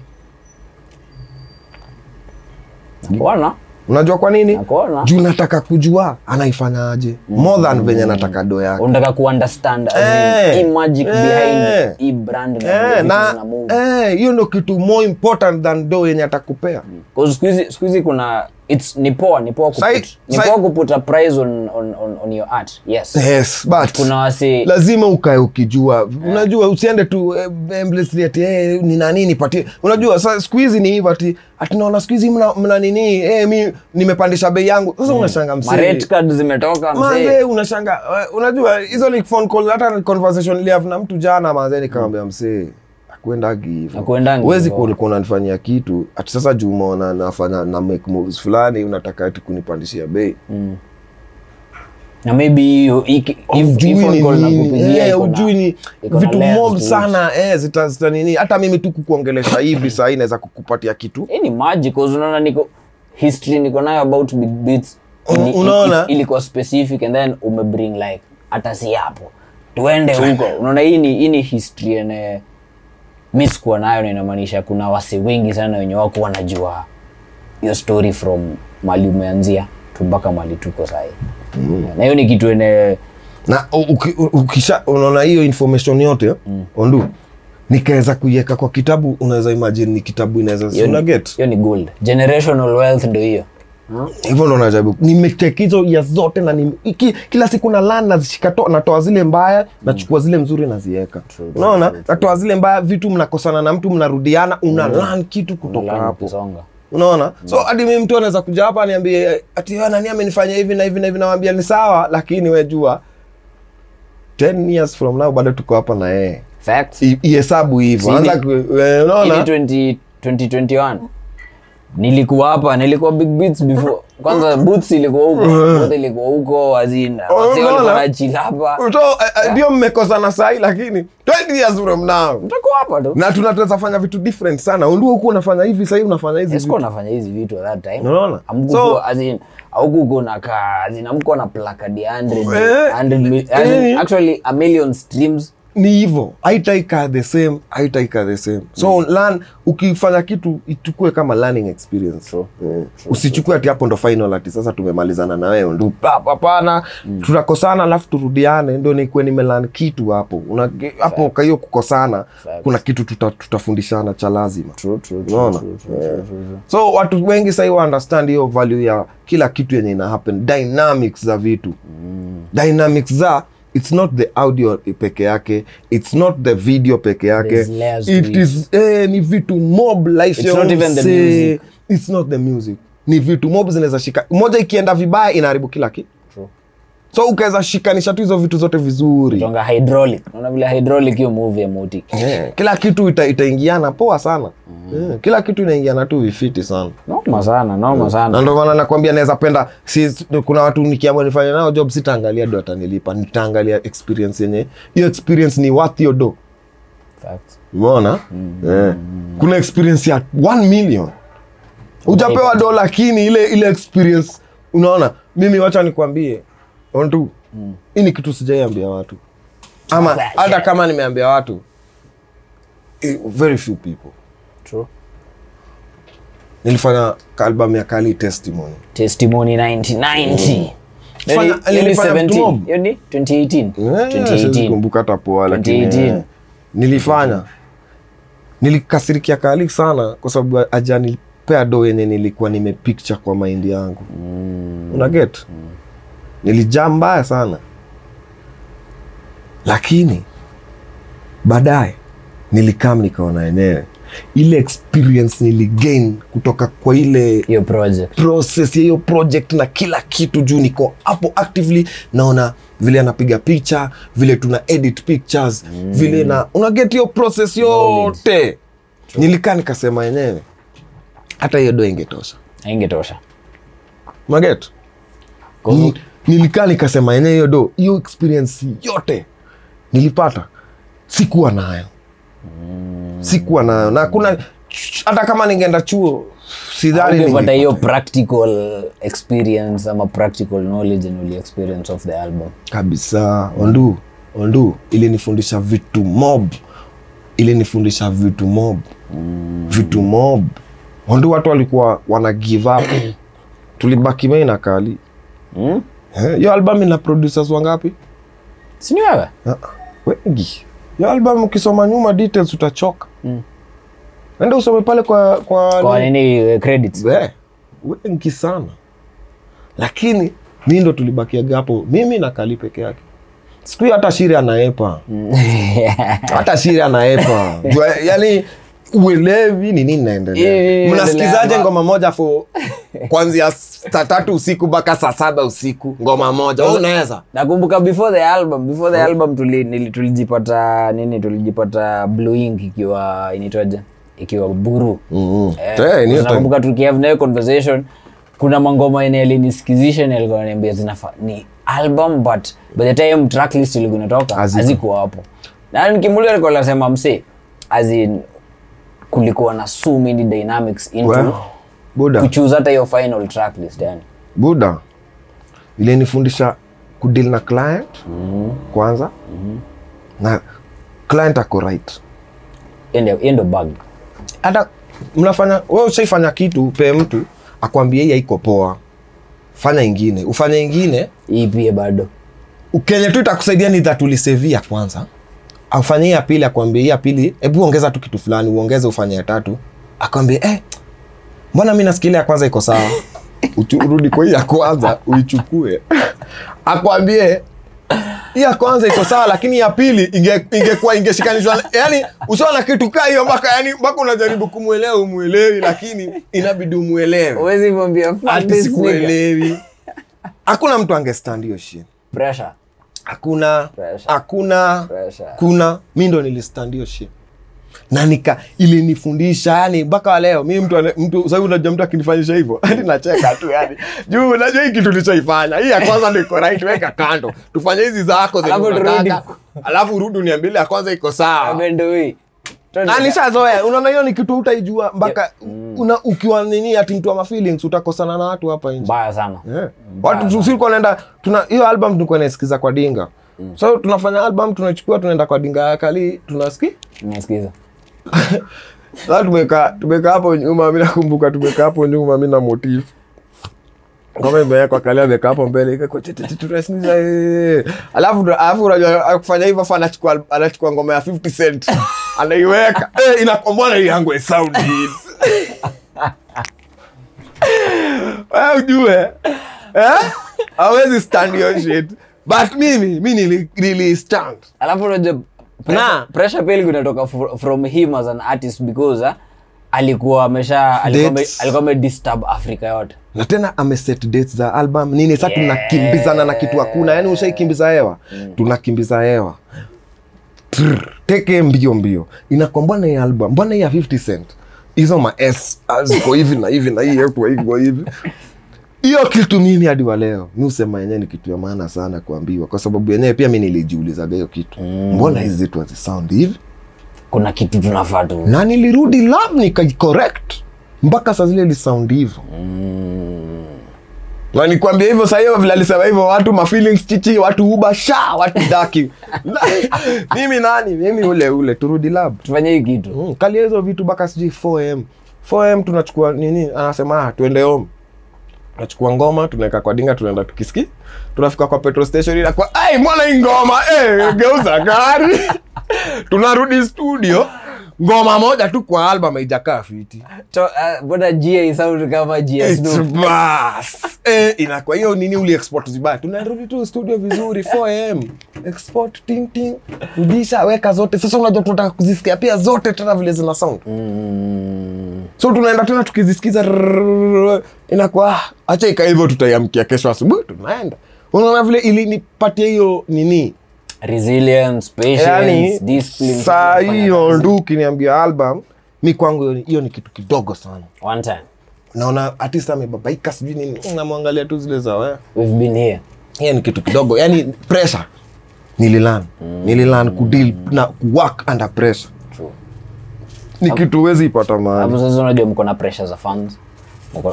Nakuona, unajua kwa nini? Juu nataka kujua anaifanyaje more than venye nataka do yake. Unataka ku understand in, Eh, magic eh. behind hii brand na Eh, na eh, hiyo ndo kitu more important than do yenye atakupea. 'Cause siku hizi- siku hizi kuna it's ni poa ni poa kuput, ni poa kuput price on, on, on, on your art yes. Yes but kuna wasi lazima ukae ukijua. Unajua usiende tu eh, aimlessly ati eh, ni nani nipatie unajua sasa siku hizi ni hivyo ati ati naona siku hizi mna, mna nini eh, mi nimepandisha bei yangu. Sasa unashanga ma red card zimetoka mzee unashanga eh, unajua hizo ni phone call hata conversation niliave na mtu jana mzee nikamwambia msee akuendagi Hakuendangi huwezi unanifanyia kitu. Ati sasa juu umeona nafanya na make moves fulani unataka ati kunipandishia bei. Na maybe Ujui ni eh, vitu mob sana. Eh, zita, zita nini. Hata mimi tu kukuongelesha hivi saa hii naweza kukupatia kitu. Hii ni magic unaona niko history niko nayo about big beats unaona? ilikuwa specific and then umebring like hata si hapo. Tuende huko. Unaona hii ni hii ni history ene mi sikuwa nayo na inamaanisha kuna wase wengi sana wenye wako wanajua hiyo story from mali umeanzia tu mpaka mali tuko sahii na hiyo ni kitu ene na ukisha unaona hiyo information yote ondu nikaweza kuiweka kwa kitabu unaweza imagine ni kitabu inaweza si una ni- get. hiyo ni gold. Generational wealth ndo hiyo hivyo ndo najaribu. Nimeteka hizo ya zote na nime, iki, kila siku na lan nazishika natoa zile mbaya nachukua zile mzuri naziweka unaona? natoa zile mbaya vitu mnakosana na mtu mnarudiana una lan kitu kutoka hapo. unaona? Mm. so hadi mi mtu anaweza kuja hapa niambie ati "Ah, nani amenifanya hivi na hivi na hivi nawambia ni sawa lakini wejua 10 years from now bado tuko hapa na yeye. Ihesabu hivyo. Anza ni- ku- eh, Ili unaona 2021 nilikuwa hapa nilikuwa big beats before. Kwanza boots ilikuwa huko booth ilikuwa huko azin wase walikuwa unaona? wanachil hapa. Eh, eh, ndio mmekosana sahi lakini 20 years from now mtako hapa tu. Na tunaweza fanya vitu different sana. Ndio huko unafanya hivi sahii unafanya hizi vitu. nafanya hizi vitu at that time. Unaona? amkuko So- as in aukuko na in na placard 100 Eh, 100 mil- as in, eh. actually a million streams ni hivyo haitaika the same haitaika the same. So learn ukifanya kitu ichukue kama learning experience. Eh, usichukue ati hapo ndo final ati sasa tumemalizana na wewe. Ndu hapana. mm. tunakosana alafu turudiane ndo nikuwe nimelan kitu hapo. Una- hapo kwa hiyo kukosana Facts. kuna kitu tuta, tutafundishana cha lazima. True true Unaona? Yeah. so watu wengi wa understand hiyo value ya kila kitu yenye ina happen. Dynamics za vitu. Dynamics za it's not the audio peke yake. It's not the video peke yake. it is eh, ni vitu mob life It's not even the music. it's not the music. Ni vitu mob zinaweza shika. Moja ikienda vibaya inaharibu kila kitu. So ukaweza shikanisha tu hizo vitu zote vizuri tonga hydraulic unaona vile hydraulic hiyo movie ya Muti yeah. kila kitu ita, itaingiana poa sana yeah. kila kitu inaingiana tu vifiti sana noma sana noma yeah. sana ndio maana nakwambia naweza penda si, kuna watu nikiamua nifanye nao job sitaangalia do atanilipa nitaangalia experience yenye hiyo experience ni worth hiyo do umeona mm. yeah. kuna experience ya 1 million ujapewa do lakini ile ile experience unaona mimi wacha nikwambie ontu hii ni kitu sijaiambia watu. Ama hata kama nimeambia watu very few people. True. nilifanya album ya kali testimony. Testimony 1990 Fanya- Hiyo ni nilifanya vitu 17. mob. Hiyo ni 2018 Eh, 2018 kumbuka hata poa lakini 2018. eh, nilifanya. Nilikasirikia kali sana kwa sababu ajanipea do yenye nilikuwa nimepicture kwa maindi yangu. Mm. unaget mm. Nilijaa mbaya sana. Lakini baadaye nilikam nikaona enyewe. Ile experience niligain kutoka kwa ile hiyo project. process ya hiyo project na kila kitu juu niko hapo actively naona vile anapiga picha vile tuna edit pictures mm. vile na unaget hiyo process yote. Nilikaa nikasema yenyewe hata hiyo do ingetosha. Ingetosha maget nilikaa nikasema enye hiyo do hiyo experience yote nilipata sikuwa nayo. Sikuwa nayo. Na kuna hata kama ningeenda chuo sidhanipata hiyo practical experience ama practical knowledge and experience of the album? Kabisa. Ondu ondu ilinifundisha vitu mob. Ilinifundisha vitu mob. Mm. vitu mob. Ondu watu walikuwa wana give up. Tulibaki mei na kali mm? Eh, hiyo album ina producers wangapi? Sini wewe? Ah, wengi. Hiyo album ukisoma nyuma details utachoka. Mm. enda usome pale kwa kwa, kwa nini eh, credits? Eh, wengi sana. Lakini mi ndo tulibakiaga gapo, mimi na kali peke yake. Siku hiyo hata shiri anaepa. Hata shiri anaepa. Yaani yani uelewi ni nini Eh, naendelea mnasikizaje ngoma moja fo kwanzia saa tatu usiku mpaka saa saba usiku ngoma moja. Wewe unaweza? Nakumbuka before the album before the album tuli, tulijipata nini tulijipata blue ink ikiwa inaitwaje? Ikiwa buru. Mhm. Eh, nakumbuka tukihave nayo conversation kuna mangoma yenye alinisikizisha ni alikuwa ananiambia zinafa ni album but by the time tracklist ilikuwa inatoka hazikuwa hapo. Na nikimulia alikuwa anasema mse as in kulikuwa na so many dynamics into Well, buda kuchoose hata hiyo final tracklist yani. Buda ilinifundisha kudeal na client kwanza. Na client ako right. Ndio- bug. Hata mnafanya we ushaifanya kitu pe mtu akwambie hii haiko poa. Fanya ingine. Ufanye ingine hii bado. Ukenye tu itakusaidia ni that ulisevia kwanza. Afanye hii ya pili akwambie ya pili hebu ongeza tu kitu fulani uongeze ufanye ya tatu. Akwambie eh, mbona mi nasikilia ya kwanza iko sawa? Urudi kwa hii ya kwanza uichukue. Akwambie hii ya kwanza iko sawa lakini ya pili inge- ingeshikanishwa yani usiona kitu kaa hiyo mpaka yani mpaka unajaribu kumwelewa umwelewi lakini inabidi umwelewe Huwezi mwambia ati sikuelewi. hakuna mtu angestand hiyo shit. Pressure. Hakuna hakuna kuna. Mi ndo nilistand hiyo shit na nika ilinifundisha yani mpaka leo mi mtu mtu sasa unajua mtu akinifanyisha hivyo hadi nacheka tu yani. Juu unajua hii kitu tulichoifanya hii ya kwanza ndo iko right weka kando. Tufanye hizi zako zenye Alafu rudi uniambie ile ya kwanza iko sawa. Nishazoea unaona hiyo ni kitu utaijua mpaka una ukiwa nini ati mtu ama feelings utakosana na watu hapa nje. Mbaya sana. Yeah. watu tusikuwa naenda tuna hiyo album tulikuwa naisikiza kwa dinga. So tunafanya album tunachukua tunaenda kwa dinga ya kali tunasiki nasikiza sasa tumeka tumeka hapo nyuma mimi nakumbuka tumeka hapo nyuma mimi na motif kama imewekwa kali ameka hapo mbele alafu alafu unajua akufanya hivyo afu anachukua anachukua ngoma ya 50 cent. Anaiweka. Eh inakombona hii yangu sound hii wewe ujue. Eh? Hawezi stand your shit. But mimi mimi nili, nili stand. Alafu unajua Na. pressure pia ilikuwa inatoka from him as an artist because uh, alikuwa amesha alikuwa amedisturb africa yote. Na tena ameset dates za album. Nini sa tunakimbizana na kitu hakuna. Yani ushaikimbiza hewa? Tunakimbiza hewa. Trrr, teke mbio mbio. Inakuwa mbwana hii album? Mbwana hii ya 50 cent? Hizo ma s ah, ziko hivi na hivi na hii iko hivi hiyo kitu mimi hadi wa leo. Mi usema yenyewe ni kitu ya maana sana kuambiwa. Kwa sababu yenyewe pia mi nilijiulizaga hiyo kitu. Mbona hizi hazisound hivi? Kuna kitu tunafaa tu. Na nilirudi lab nikaicorrect mpaka saa zile lisound hivyo na nikwambia hivyo saa hiyo vile alisema hivyo watu mafeelings chichi watu uba sha watu daki. Mimi nani? Mimi ule ule turudi lab. Tufanye hii kitu. Mm, kalia hizo vitu mpaka sijui 4m 4m tunachukua nini? Anasema ah, tuende home tunachukua ngoma tunaweka kwa dinga tunaenda tukiski. Tunafika kwa petrol station inakuwa ai mwana hii ngoma? Eh, geuza gari. Tunarudi studio. Ngoma moja tu kwa album haijakaa fiti. Ah, mbona ga sound kama ga Snoop? bas. Eh, inakuwa hiyo nini uli export vibaya. Tunarudi tu studio vizuri 4am export ting ting. Rudisha weka zote. Sasa unajua tunataka kuzisikia pia zote tena vile zina sound so tunaenda tena tukizisikiza inakuwa acha ika hivyo tutaiamkia kesho asubuhi tunaenda unaona vile ilinipatia hiyo nini resilience patience discipline saa hiyo ndu ukiniambia album mi kwangu hiyo ni- kitu kidogo sana one time naona artist amebabaika sijui nini namwangalia tu zile za hiyo ni kitu kidogo yani pressure nililan mm. nililan kudeal na kuwork under pressure. Ni kitu huwezi ipata mahali sasa unajua mko na pressure za fans.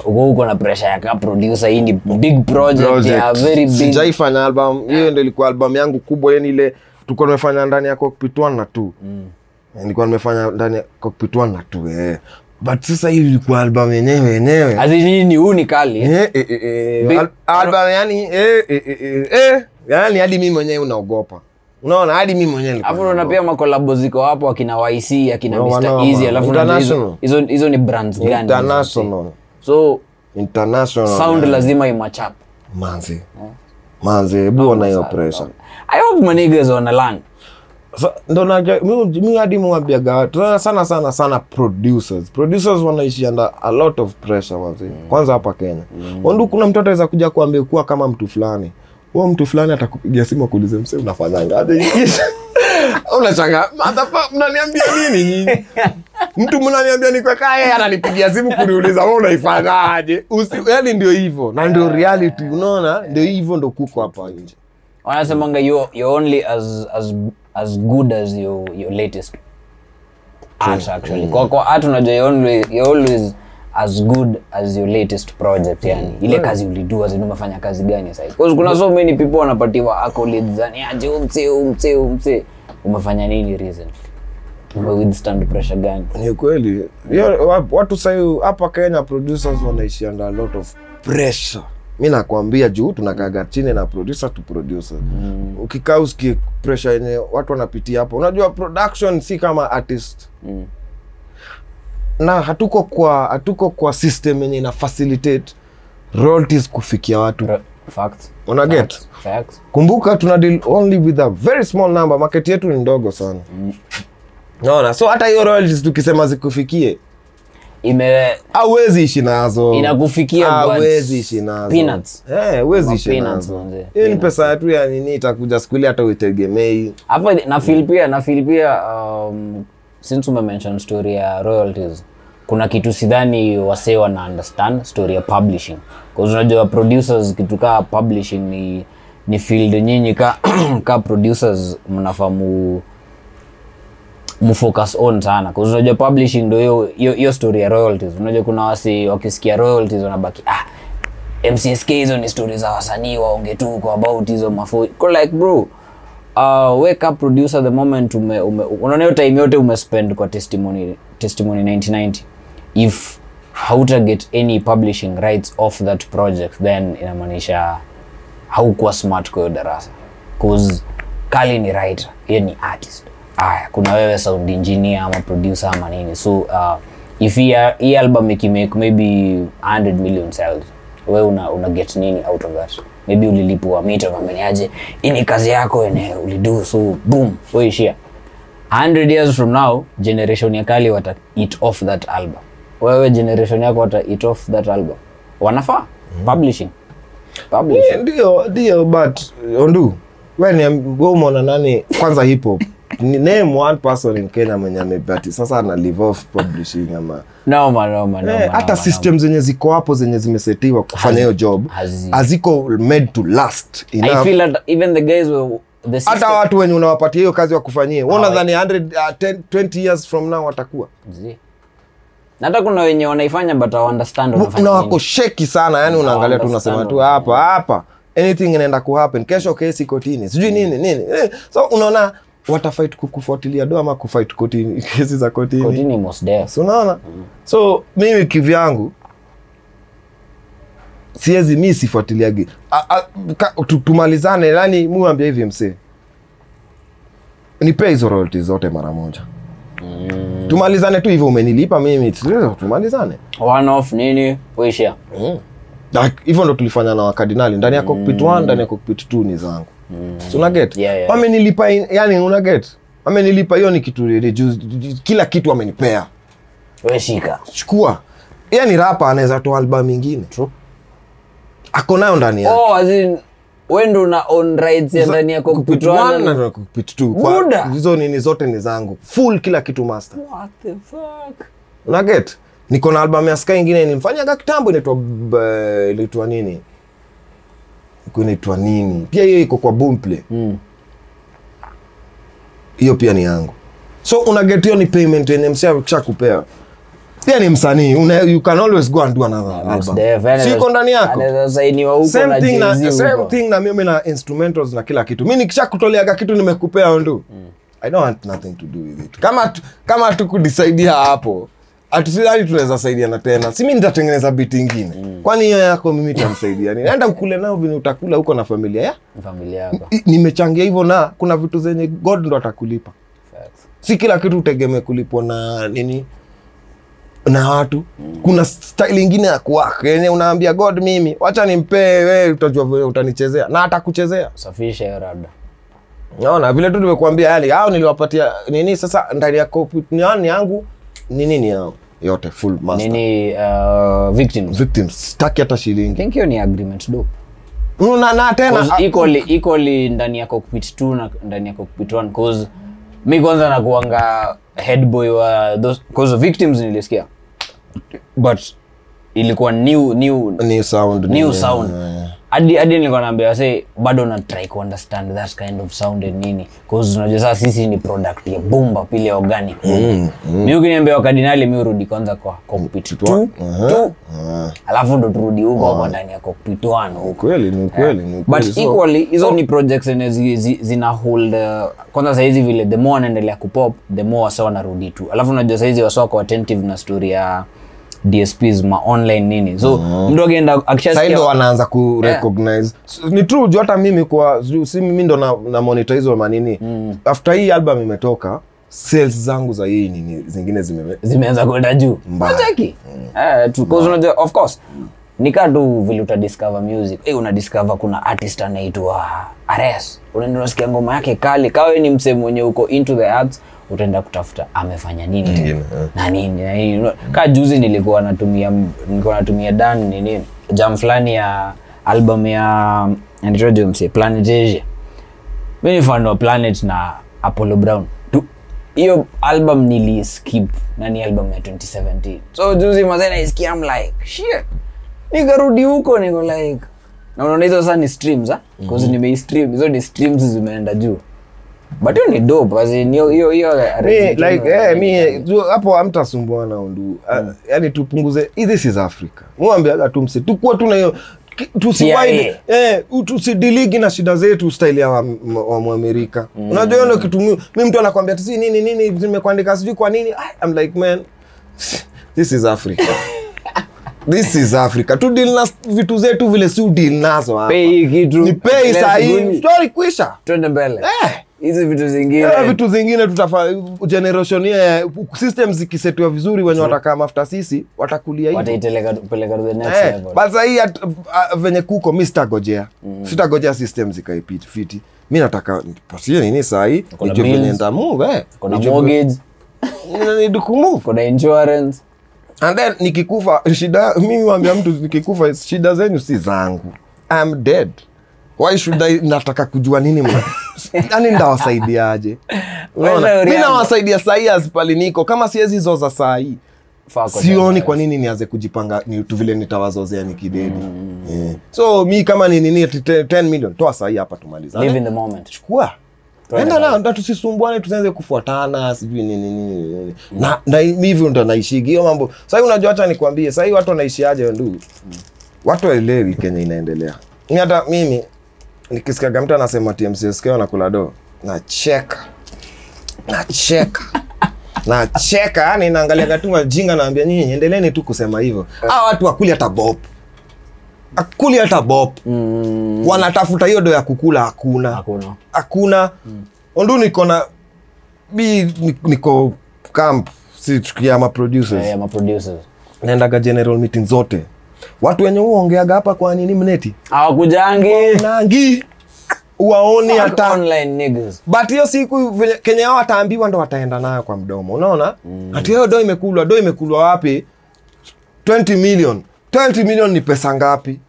Uko na pressure ya ka producer hii ni big project, ya very big. Sijaifanya album hiyo ndio ilikuwa album yangu kubwa yani ile tulikuwa tumefanya ndani ya cockpit 1 na 2 nilikuwa nimefanya ndani ya cockpit 1 na 2 eh. But sasa hii ilikuwa album yenyewe yenyewe. Azini ni huu ni kali Eh, eh, eh, eh, al- album yani eh, eh, eh, eh, eh, yani hadi mimi mwenyewe unaogopa unaona hadi mimi mwenyewe nilikuwa alafu unaona pia makolabo ziko hapo akina YC akina No, Mr. Easy alafu hizo- ni brands gani international. So international sound lazima imachap manzi. Manzi hebu ona hiyo pressure i hope Sa- ndo naja- mi- mi hadi mwambiaga watu sana sana sana producers. Producers wanaishi under a lot of pressure manzi. Kwanza hapa kenya. Wandu kuna mtu ataweza kuja kuambia kuwa kama mtu fulani huo mtu fulani atakupigia simu akuulize mse unafanyanga aje? Hii?" unachanga "Motherfucker, mnaniambia nini? Nyinyi mtu mnaniambia nikwekaa yeye ananipigia simu kuniuliza we unaifanyaje? Usi- yaani ndio hivyo na ndio reality unaona? Ndio hivyo ndo kuko hapa nje. Wanasemanga you you're only as, as, as good as your, your latest art actually. Kwa, kwa art unajua you always as good as your latest project yani. Ile kazi ulidua zini umefanya kazi gani sasa because kuna so many people wanapatiwa accolades yani aje umse umse umse umefanya nini recently? Withstand pressure gani? Ni kweli. Yeah, watu sahii hapa kenya producers wanaishi under a lot of pressure. Mi nakwambia juu tunakaga chini na producer to producer. Mm. ukikaa usikie pressure yenye watu wanapitia hapo. Unajua production si kama artist. Mm. Na hatuko kwa hatuko kwa system yenye ina facilitate royalties kufikia watu. Una get? Kumbuka tuna deal only with a very small number. Market yetu ni ndogo sana. Naona so hata hiyo royalties tukisema zikufikie ime hauwezi ishi nazo. Inakufikia but ishi nazo. Peanuts. Eh, huwezi ishi nazo. hiyo ni pesa tu ya nini itakuja siku ile hata uitegemei. Hapo na feel pia na feel pia um, since umemention story ya royalties kuna kitu sidhani wasee wana understand story ya publishing. Bcause unajua producers kitu kaa publishing ni ni field nyinyi ka, ka producers mnafaa mu mfocus on sana. Bcause unajua publishing ndo hiyo story ya royalties. Unajua kuna wasi wakisikia royalties wanabaki ah mcsk hizo ni story za wasanii waonge tu kwa about hizo mafo like bro uh, wake up producer the moment ume, ume, unaona hiyo time yote umespend kwa testimony testimony 1990 if hauta get any publishing rights of that project then inamaanisha haukuwa smart kwa hiyo darasa. Cause kali ni writer hiyo ni artist. Aya kuna wewe sound engineer ama producer ama nini. So uh, if hii album ikimake maybe 100 million sales wewe una, una get nini out of that? Maybe ulilipua mita mameniaje ini kazi yako ene ulidu so boom weishia 100 years from now generation ya kali wata eat off that album. Wewe generation yako wata eat off that album. Wanafaa? Publishing. Publishing. Ndio ndio but ondu wewe ni wewe umeona nani? Kwanza hip hop ni name one person in Kenya mwenye amebati sasa ana live off publishing ama noma noma noma Eh, hata system zenye ziko hapo zenye zimesetiwa kufanya hiyo job hazi- haziko made to last noma. I feel that even the guys were hata watu wenye unawapatia hiyo kazi wakufanyie Hawa- unadhani 100 uh, 10, 20 years from now watakuwa. Hata kuna wenye wanaifanya but understand na wako sheki sana yani unaangalia tu unasema tu hapa hapa anything inaenda kuhappen. Kesho kesi kotini sijui nini nini. Eh, so unaona watafight kukufuatilia? Do ama kufight kotini? Kesi za kotini? Kotini most def. so unaona? So mimi kivyangu siwezi mi sifuatiliagi. Tumalizane yani muambia hivi msee. Nipe hizo royalty zote mara moja. Tumalizane tu hivyo umenilipa mimi. Tumalizane. One off nini? Weishia Like, hivyo ndo tulifanya na wakardinali ndani ya cockpit 1 ndani ya cockpit 2 ni zangu so unaget Yeah, yeah. wamenilipa yani unaget amenilipa hiyo ni kitu kila kitu amenipea. Weshika chukua. Yani rapa anaweza toa album ingine. True. ako nayo ndani yake. Oh, rights ya ndani na hizo nini zote ni zangu. Full kila kitu master. What the fuck? unaget niko na album ya ska ingine nimfanyaga kitambo inaitwa b- inaitwa nini Iko inaitwa nini? Pia hiyo iko kwa boomplay Mm. pia ni yangu. So unaget hiyo ni payment yenye msha kupea pia ni msanii. You can always go and do another album. siko ndani yako. same thing, na, same thing na mimi na instrumentals na kila kitu. Mi nikisha kutoleaga kitu nimekupea ondu i don't want nothing to do with it. Kama tu- kama tukudisaidia hapo atusidani tunaweza saidiana tena. Si mi nitatengeneza biti ingine. Kwani hiyo yako mimi tamsaidia nini? Enda mkule nao vini utakula huko na familia ya? Familia yako. I- nimechangia hivyo na kuna vitu zenye god ndo atakulipa. Facts. si kila kitu utegemee kulipwa na nini? Na watu. Kuna style ingine ya kuwaka yenye unaambia god mimi wacha nimpee we utajua vile utanichezea. Na atakuchezea. Safisha hiyo labda naona vile tu nimekuambia yani hao niliwapatia nini? Sasa ndani ya cockpit ni yangu ni nini yao yote full master. Nini uh, victims? Victims. Sitaki hata shilingi. Think hiyo ni agreement do na, na tena equally, equally ndani ya cockpit 2 na ndani ya cockpit 1 cause mi kwanza nakuanga head boy wa those cause victims nilisikia. But ilikuwa new new new sound new new sound hadi hadi nilikuwa naambia wase bado na try ku understand that kind of sound and nini. Cause unajua sasa sisi ni product ya bumba pile organic. Mm, mi ukiniambia wakadinali mi urudi kwanza kwa cockpit 2 tu. alafu ndo turudi huko kwa ndani ya cockpit 1 huko. Kweli ni kweli ni but. So, equally hizo ni projects zenye zi, zi, zina hold uh, kwanza sahizi vile the more anaendelea kupop the more wasa wanarudi tu. Alafu unajua sahizi wasa wako attentive na story ya dsps ma online nini. So mtu akienda akishasikia ndo wanaanza ku recognize. So, ni true juu hata mimi kwa si mimi ndo na, na monitor hizo manini. After hii album imetoka sales zangu za hii nini zingine zime zimeanza kwenda juu. Unacheki? Eh, tu- 'cause unajua, of course nikaa tu vile uta discover music. Eh, una discover kuna artist anaitwa ares. Unaenda unasikia ngoma yake kali. Kawe ni msehemu mwenye uko into the arts utaenda kutafuta amefanya nini. Tena na nini na nini. Kaa juzi nilikuwa natumia nilikuwa natumia dan nini jam fulani ya album ya planet asia. Mi ni fan wa planet na apollo brown. Hiyo album niliskip na ni album ya 2017 so juzi mazee naisikia am like shit. Nikarudi huko niko like na unaona hizo sasa ni streams ah? Because nimeistream hizo ni streams zimeenda juu but hiyo ni dope as in hiyo hiyo hiyo mi like eh mi hapo hamtasumbuana undu mm. yani tupunguze this is africa. Muambiaga tu mse tukuwa tuna hiyo eh tusidiligi na shida zetu style ya wa, wa muamerika unajua hiyo ndio kitu mi mi mtu anakwambia tu nini nini nimekuandika sijui kwa nini. I, I'm like man this is africa. This is africa. Tu deal na vitu zetu vile si deal nazo hapa. Kitu ni pei sahii story kwisha twende mbele. Eh, hizi vitu zingine. Yeah, vitu zingine tutafa generation ya system zikisetiwa vizuri wenye watakaa mafuta sisi watakulia hivyo. Wataiteleka peleka to the next Eh, level. but sahii venye kuko mi sitagojea sitagojea system zikaipiti fiti. Mi nataka pasie nini sahii? Nijue venye ndamove eh. kuna mortgage? need kumove kuna insurance? And then nikikufa shida mimi wambia mtu nikikufa shida zenyu si zangu. I'm dead why should I nataka kujua nini yani ndawasaidiaje mi nawasaidia sahii azipali niko. Kama siwezi zoza sahii sioni kwa nini nianze kujipanga ni tu vile nitawazozea nikidedi yeah. so mi kama ni nini 10 million toa sahii hapa tumalizane in the moment. chukua. Enda pale. na na tusisumbuane tusianze kufuatana sijui nini nini na na hivyo ndo naishigi hiyo mambo. Sahii unajua hacha nikwambie sahii watu wanaishiaje ndu watu waelewi kenya inaendelea. Mi hata mimi nikisikiaga mtu anasema tmcsk wanakula do nacheka. Nacheka. Nacheka. Yani naangaliaga tu majinga naambia nyinyi endeleni tu kusema hivyo. Hawa watu wakuli hata bop akuli hata bop mm, wanatafuta hiyo do ya kukula hakuna. Hakuna. Hakuna. Ondu niko na bi niko camp si tukia ma producers. Yeah, ma producers. Naendaga general meeting zote watu wenye uongeaga hapa kwa nini mneti? Hawakujangi. Nangi uwaoni hata online niggas. But hiyo siku kenye hao wataambiwa ndo wataenda nayo kwa mdomo. Unaona? Hati hiyo do imekulwa do imekulwa wapi? 20 million. 20 million ni pesa ngapi?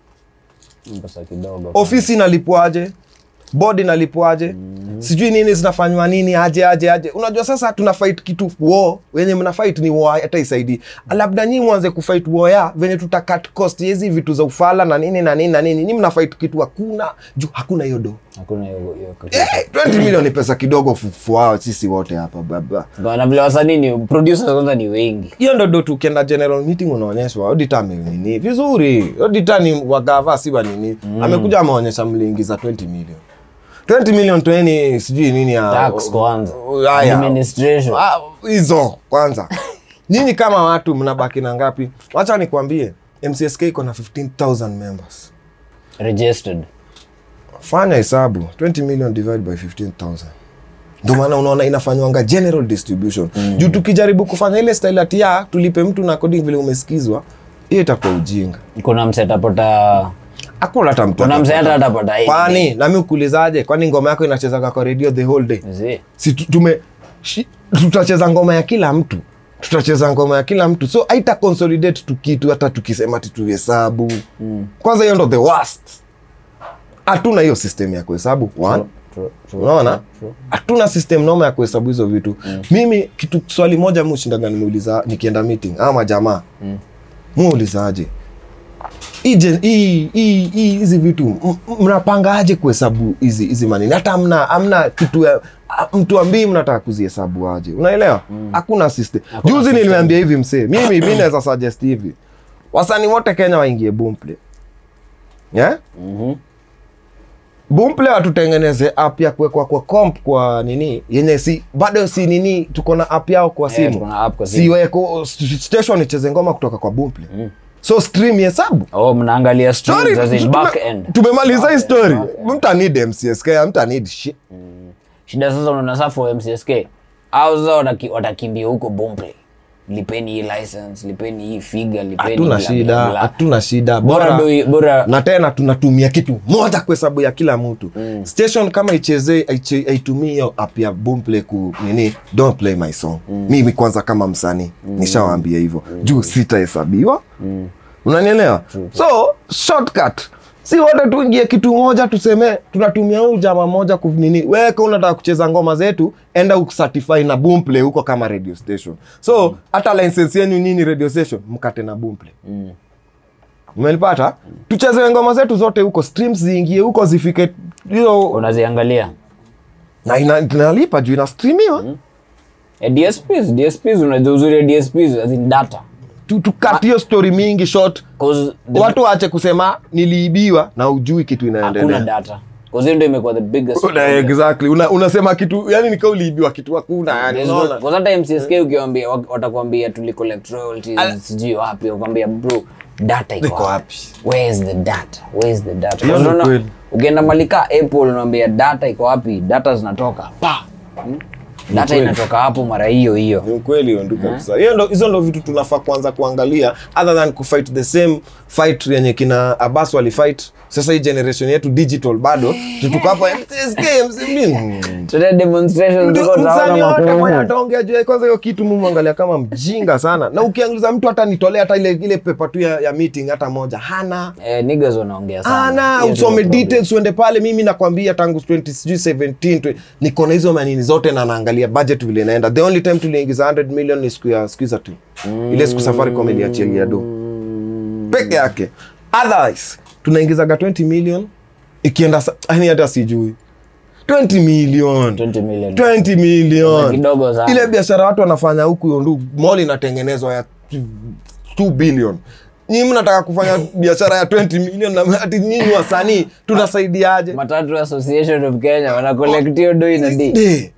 Pesa kidogo. Ofisi inalipwaje bodi mm. sijui nini zinafanywa nini aje aje aje. Unajua sasa tuna fight kitu war wenye mna fight ni war hata isaidii labda nyinyi mwanze kufight war ya venye tuta cut cost hizi vitu za ufala na nini na nini na nini. Nyinyi mna fight kitu hakuna juu hakuna hiyo do hakuna hiyo hiyo eh, 20 milioni pesa kidogo fuao sisi wote hapa baba bana vile wasanii ni producers kwanza ni wengi. Hiyo ndo do tukienda general meeting unaonyeshwa auditor amenini vizuri. Auditor ni wagava si nini? Amekuja ameonyesha mliingiza 20 million 20 million 20 sijui nini ya tax kwanza. Haya. administration. Ah, hizo kwanza. Nyinyi kama watu mnabaki na ngapi? Wacha nikwambie mcsk iko na 15000 members. Registered. Fanya hesabu. 20 million divided by 15000 ndio maana unaona inafanywanga general distribution. Mm. juu tukijaribu kufanya ile style ati ya tulipe mtu na coding vile umesikizwa hiyo itakuwa ujinga. Kuna msetapota akula hata mtu kuna atapata. mseta atapata hii. kwani? Nami ukulizaje kwani ngoma yako inachezaga kwa radio the whole day? Si tume shi, tutacheza ngoma ya kila mtu. Tutacheza ngoma ya kila mtu. So aita consolidate tu kitu hata tukisema ati tuhesabu mm. kwanza hiyo ndo the worst. Hatuna hiyo system ya kuhesabu. Unaona? hatuna system noma ya kuhesabu hizo vitu. Mimi kitu swali moja mushindaga nimeuliza nikienda meeting. Ama jamaa mm. muulizaje hii gen- hii- hii- hii- hizi vitu mnapangaje kuhesabu hizi hizi manini hata amna amna kitu ya ambii mnataka kuzihesabu aje? Unaelewa? Hakuna system. Hakuna juzi niliambia hivi msee mimi mi naweza suggest hivi. Wasanii wote kenya waingie boomplay. Yeah? Mhm. boomplay watutengeneze app ya kuwekwa kwa comp kwa nini? Yenye si bado si nini tuko na app yao kwa Eh, simu. yeah, siweko station icheze ngoma kutoka kwa boomplay so stream hesabu oh mnaangalia Story, tumemaliza hii story. mta need mcsk mta need shit. Shida sasa unaona sasa for mcsk au sasa watakimbia huko bomplay lipeni hii license lipeni hii figa lipeni hatuna shida hatuna shida bora bora bora na tena tunatumia kitu moja kwa hesabu ya kila mtu mm. station kama ichezee aitumii hiyo app ya boomplay ku nini don't play my song mm. mimi kwanza kama msanii mm. nishawaambia hivyo mm. juu sitahesabiwa mm. unanielewa so shortcut si wote tuingie kitu moja tuseme tunatumia huu jama moja kunini weka unataka kucheza ngoma zetu enda ucertify na boomplay huko kama radio station. So hata license yenu nyinyi radio station mkate na boomplay. Umenipata? Tucheze ngoma zetu zote huko streams ziingie huko zifike hiyo unaziangalia. Na ina- inalipa juu inastreamiwa mm. dsps dsps unajua uzuri dsps as in data Tu- tukati story mingi short. 'Cause watu waache kusema niliibiwa na ujui kitu inaendelea. Data. 'Cause hiyo ndio imekuwa the biggest Una- exactly. Una, unasema kitu yani nika uliibiwa kitu hakuna yani kwa hata mcsk watakwambia tuli collect royalties sijui wapi wakwambia bro data iko Iko wapi? wapi? where is the data? Where is the data? Unaona, ukienda malika apple unaambia data iko wapi? Data zinatoka. Pa! Hmm? Data inatoka hapo mara hiyo hiyo. Ni ukweli hiyo ndio kabisa. Hiyo ndo hizo ndo vitu tunafaa kuanza kuangalia other than kufight the same fight yenye kina Abbas walifight sasa hii generation yetu digital bado. Tutuko hapa ataongea juu kwanza hiyo kitu mumu angalia kama mjinga sana. Na ukianguliza mtu hata nitolea hata ile ile pepa tu ya, ya meeting hata moja. Hana. Eh, niggas wanaongea sana. Ana usome details uende pale. Mimi nakwambia tangu 20 sijui 17 twe- niko na hizo manini zote na naangalia budget vile inaenda. The only time tuliingiza 100 million ni siku ya skiza tu. Ile siku safaricom iliachilia do peke yake. Otherwise tunaingizaga 20 million ikienda yani hata sijui. 20 million. 20 million. 20 million. Ile biashara watu wanafanya huku yondu mall inatengenezwa ya 2 billion. Nyinyi mnataka kufanya biashara ya 20 million na ati nyinyi wasanii tunasaidiaje? Matatu association of kenya wana collect hiyo doi na d Day.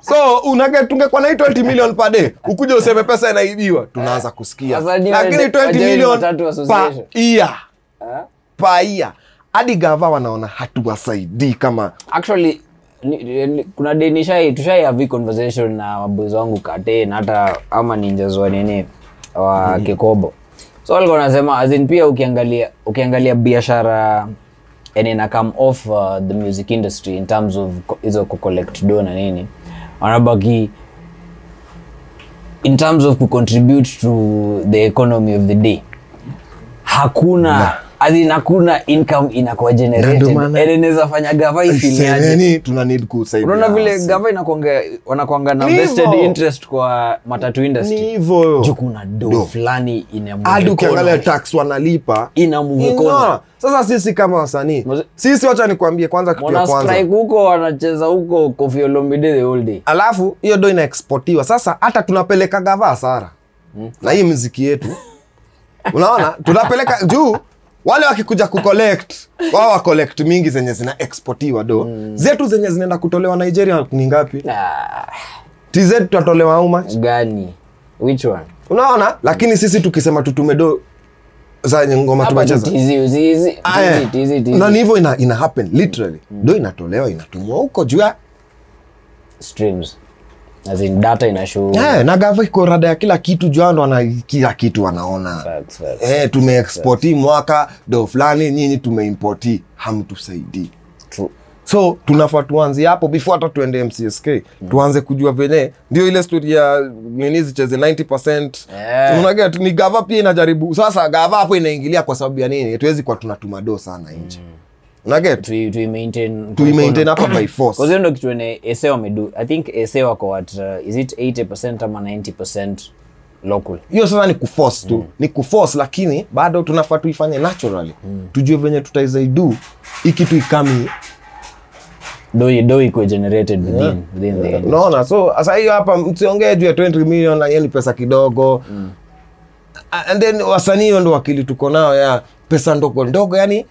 So unage tungekuwa na hii 20 million per day ukuja useme pesa inaibiwa tunaanza kusikia. Lakini 20 million pa year. Year. Hadi gava wanaona hatuwasaidii kama actually ni, ni, kuna denishai nishai tushai have conversation na maboys wangu kate na hata ama ninjas wa mm -hmm. kikobo. So walikuwa wanasema as in pia ukiangalia ukiangalia biashara yani ina come off uh, the music industry in terms of hizo kucollect do na nini wanabaki in terms of kucontribute to the economy of the day hakuna as in hakuna income inakuwa and inaweza fanya gava ifiliaje kusaidia unaona vile gava inakwanga wanakwanga na vested interest kwa matatu ni industry hivyo. Juu kuna do Do. fulani ina ukiangalia tax wanalipa. Ina move Ina. economy. sasa sisi kama wasanii sisi wacha nikwambie kwanza kitu ya kwanza. huko wanacheza huko Koffi Olomide the whole day. Alafu hiyo do inaexportiwa. Sasa hata tunapeleka gava hasara na hii mziki yetu. Unaona? Tunapeleka juu wale wakikuja kucollect wao wa collect mingi zenye zina exportiwa do. Zetu zenye zinaenda kutolewa nigeria ni ngapi? Ah, tz tutatolewa how much? Gani? Which one? Unaona? Lakini sisi tukisema tutume do za ngoma na ni hivyo ina, ina happen literally. Do inatolewa inatumwa huko juu ya streams as in data ina show Eh, na gava iko rada ya kila kitu juu hao ndo wana kila kitu wanaona. Facts, facts. eh, tumeexporti mwaka do fulani nyinyi tumeimporti hamtusaidii True. so tunafaa tuanzi hapo before hata tuende mcsk tuanze kujua venye. Ndio ile story ya nini zicheze 90 Eh. unaget ni gava pia inajaribu. Sasa gava hapo inaingilia kwa sababu ya nini? Tuwezi kwa tunatuma do sana nje. maintain tuimaintain hapa by force. Hiyo ndo kitu ene ese wamedu i think ese wako at uh, is it 80% ama 90% local? Hiyo sasa ni kuforce tu. Ni kuforce lakini bado tunafaa tuifanye naturally. Tujue venye tutaizaidu hii kitu ikami. Do do iko generated within within the industry. unaona so sasa hiyo hapa msiongee juu ya 20 million hiyo ni pesa kidogo. Mm. and then wasanii hiyo ndo wakili tuko nao ya pesa ndogo ndogo yani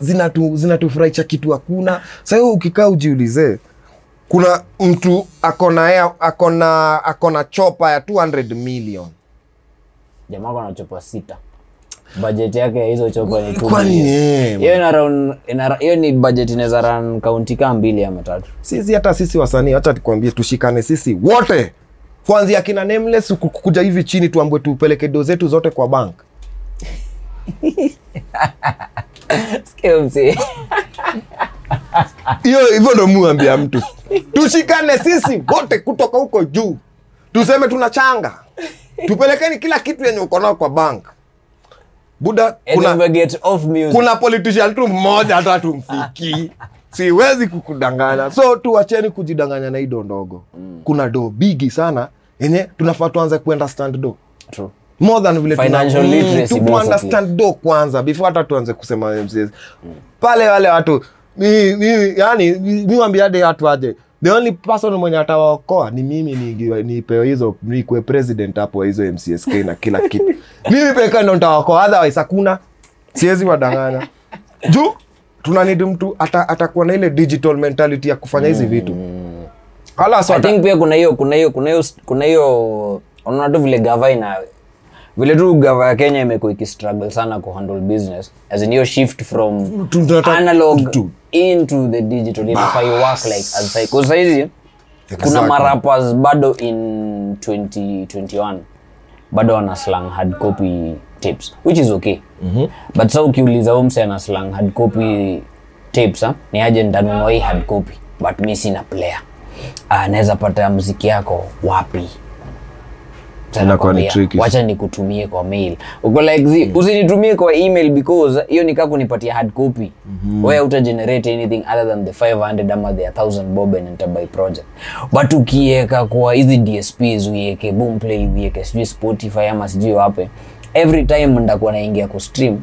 zinatu zinatufurahisha kitu hakuna. Sasa hiyo ukikaa ujiulize kuna mtu akona akona akona chopa ya 200 million. Jamaa akona chopa sita. Bajeti yake ya hizo chopa ni eh, hiyo ina run hiyo ni bajeti inaweza run kaunti kama mbili ama tatu. Sisi hata sisi wasanii acha tukwambie tushikane sisi wote. Kuanzia kina nameless kukuja hivi chini tuambwe tupeleke do zetu zote kwa bank. Hiyo hivyo ndo muambia mtu. Tushikane sisi wote kutoka huko juu. Tuseme tunachanga. Tupelekeni kila kitu yenye uko nao kwa bank. Buda kuna, kuna politician tu mmoja hata tumfikii siwezi kukudanganya. So tuwacheni kujidanganya na hii do ndogo. Kuna do bigi sana yenye tunafaa tuanze kuunderstand do True. More than vile Financial literacy tu understand do kwanza before hata tuanze kusema MCS. pale wale watu mi, mi, yani mi watu aje the only person mwenye atawaokoa ni mimi nipewe ni hizo nikwe president hapo hizo mcsk na kila kitu. Mimi pekee ndo nitawaokoa otherwise hakuna. Siwezi wadanganya. Juu tunanidi mtu ata- na ile digital mentality ya kufanya hizi vitu. Wala so I think pia kuna hiyo kuna hiyo kuna hiyo kuna hiyo unaona tu vile gava ina vile tu gava ya kenya imekuwa ikistruggle sana kuhandle business as in hiyo shift from analog into the digital inafaa you work like as saizi kuna Exactly. marappers bado in 2021 bado wana slang hard copy tapes which is okay mm-hmm. but sa ukiuliza umse ana slang hard copy tapes ha? ni aje ndanunua hii hard copy but mi sina player anaweza pata mziki yako wapi Inakuwa ni tricky. wacha nikutumie kwa mail. Uko like zi, usinitumie kwa email because hiyo ni kaa kunipatia hard copy. Mm-hmm. wewe uta generate anything other than the 500 ama the 1000 bob and enter project. But ukiweka kwa hizi dsps uiweke boomplay uiweke sijui spotify ama sijui wape every time ndakuwa naingia ku stream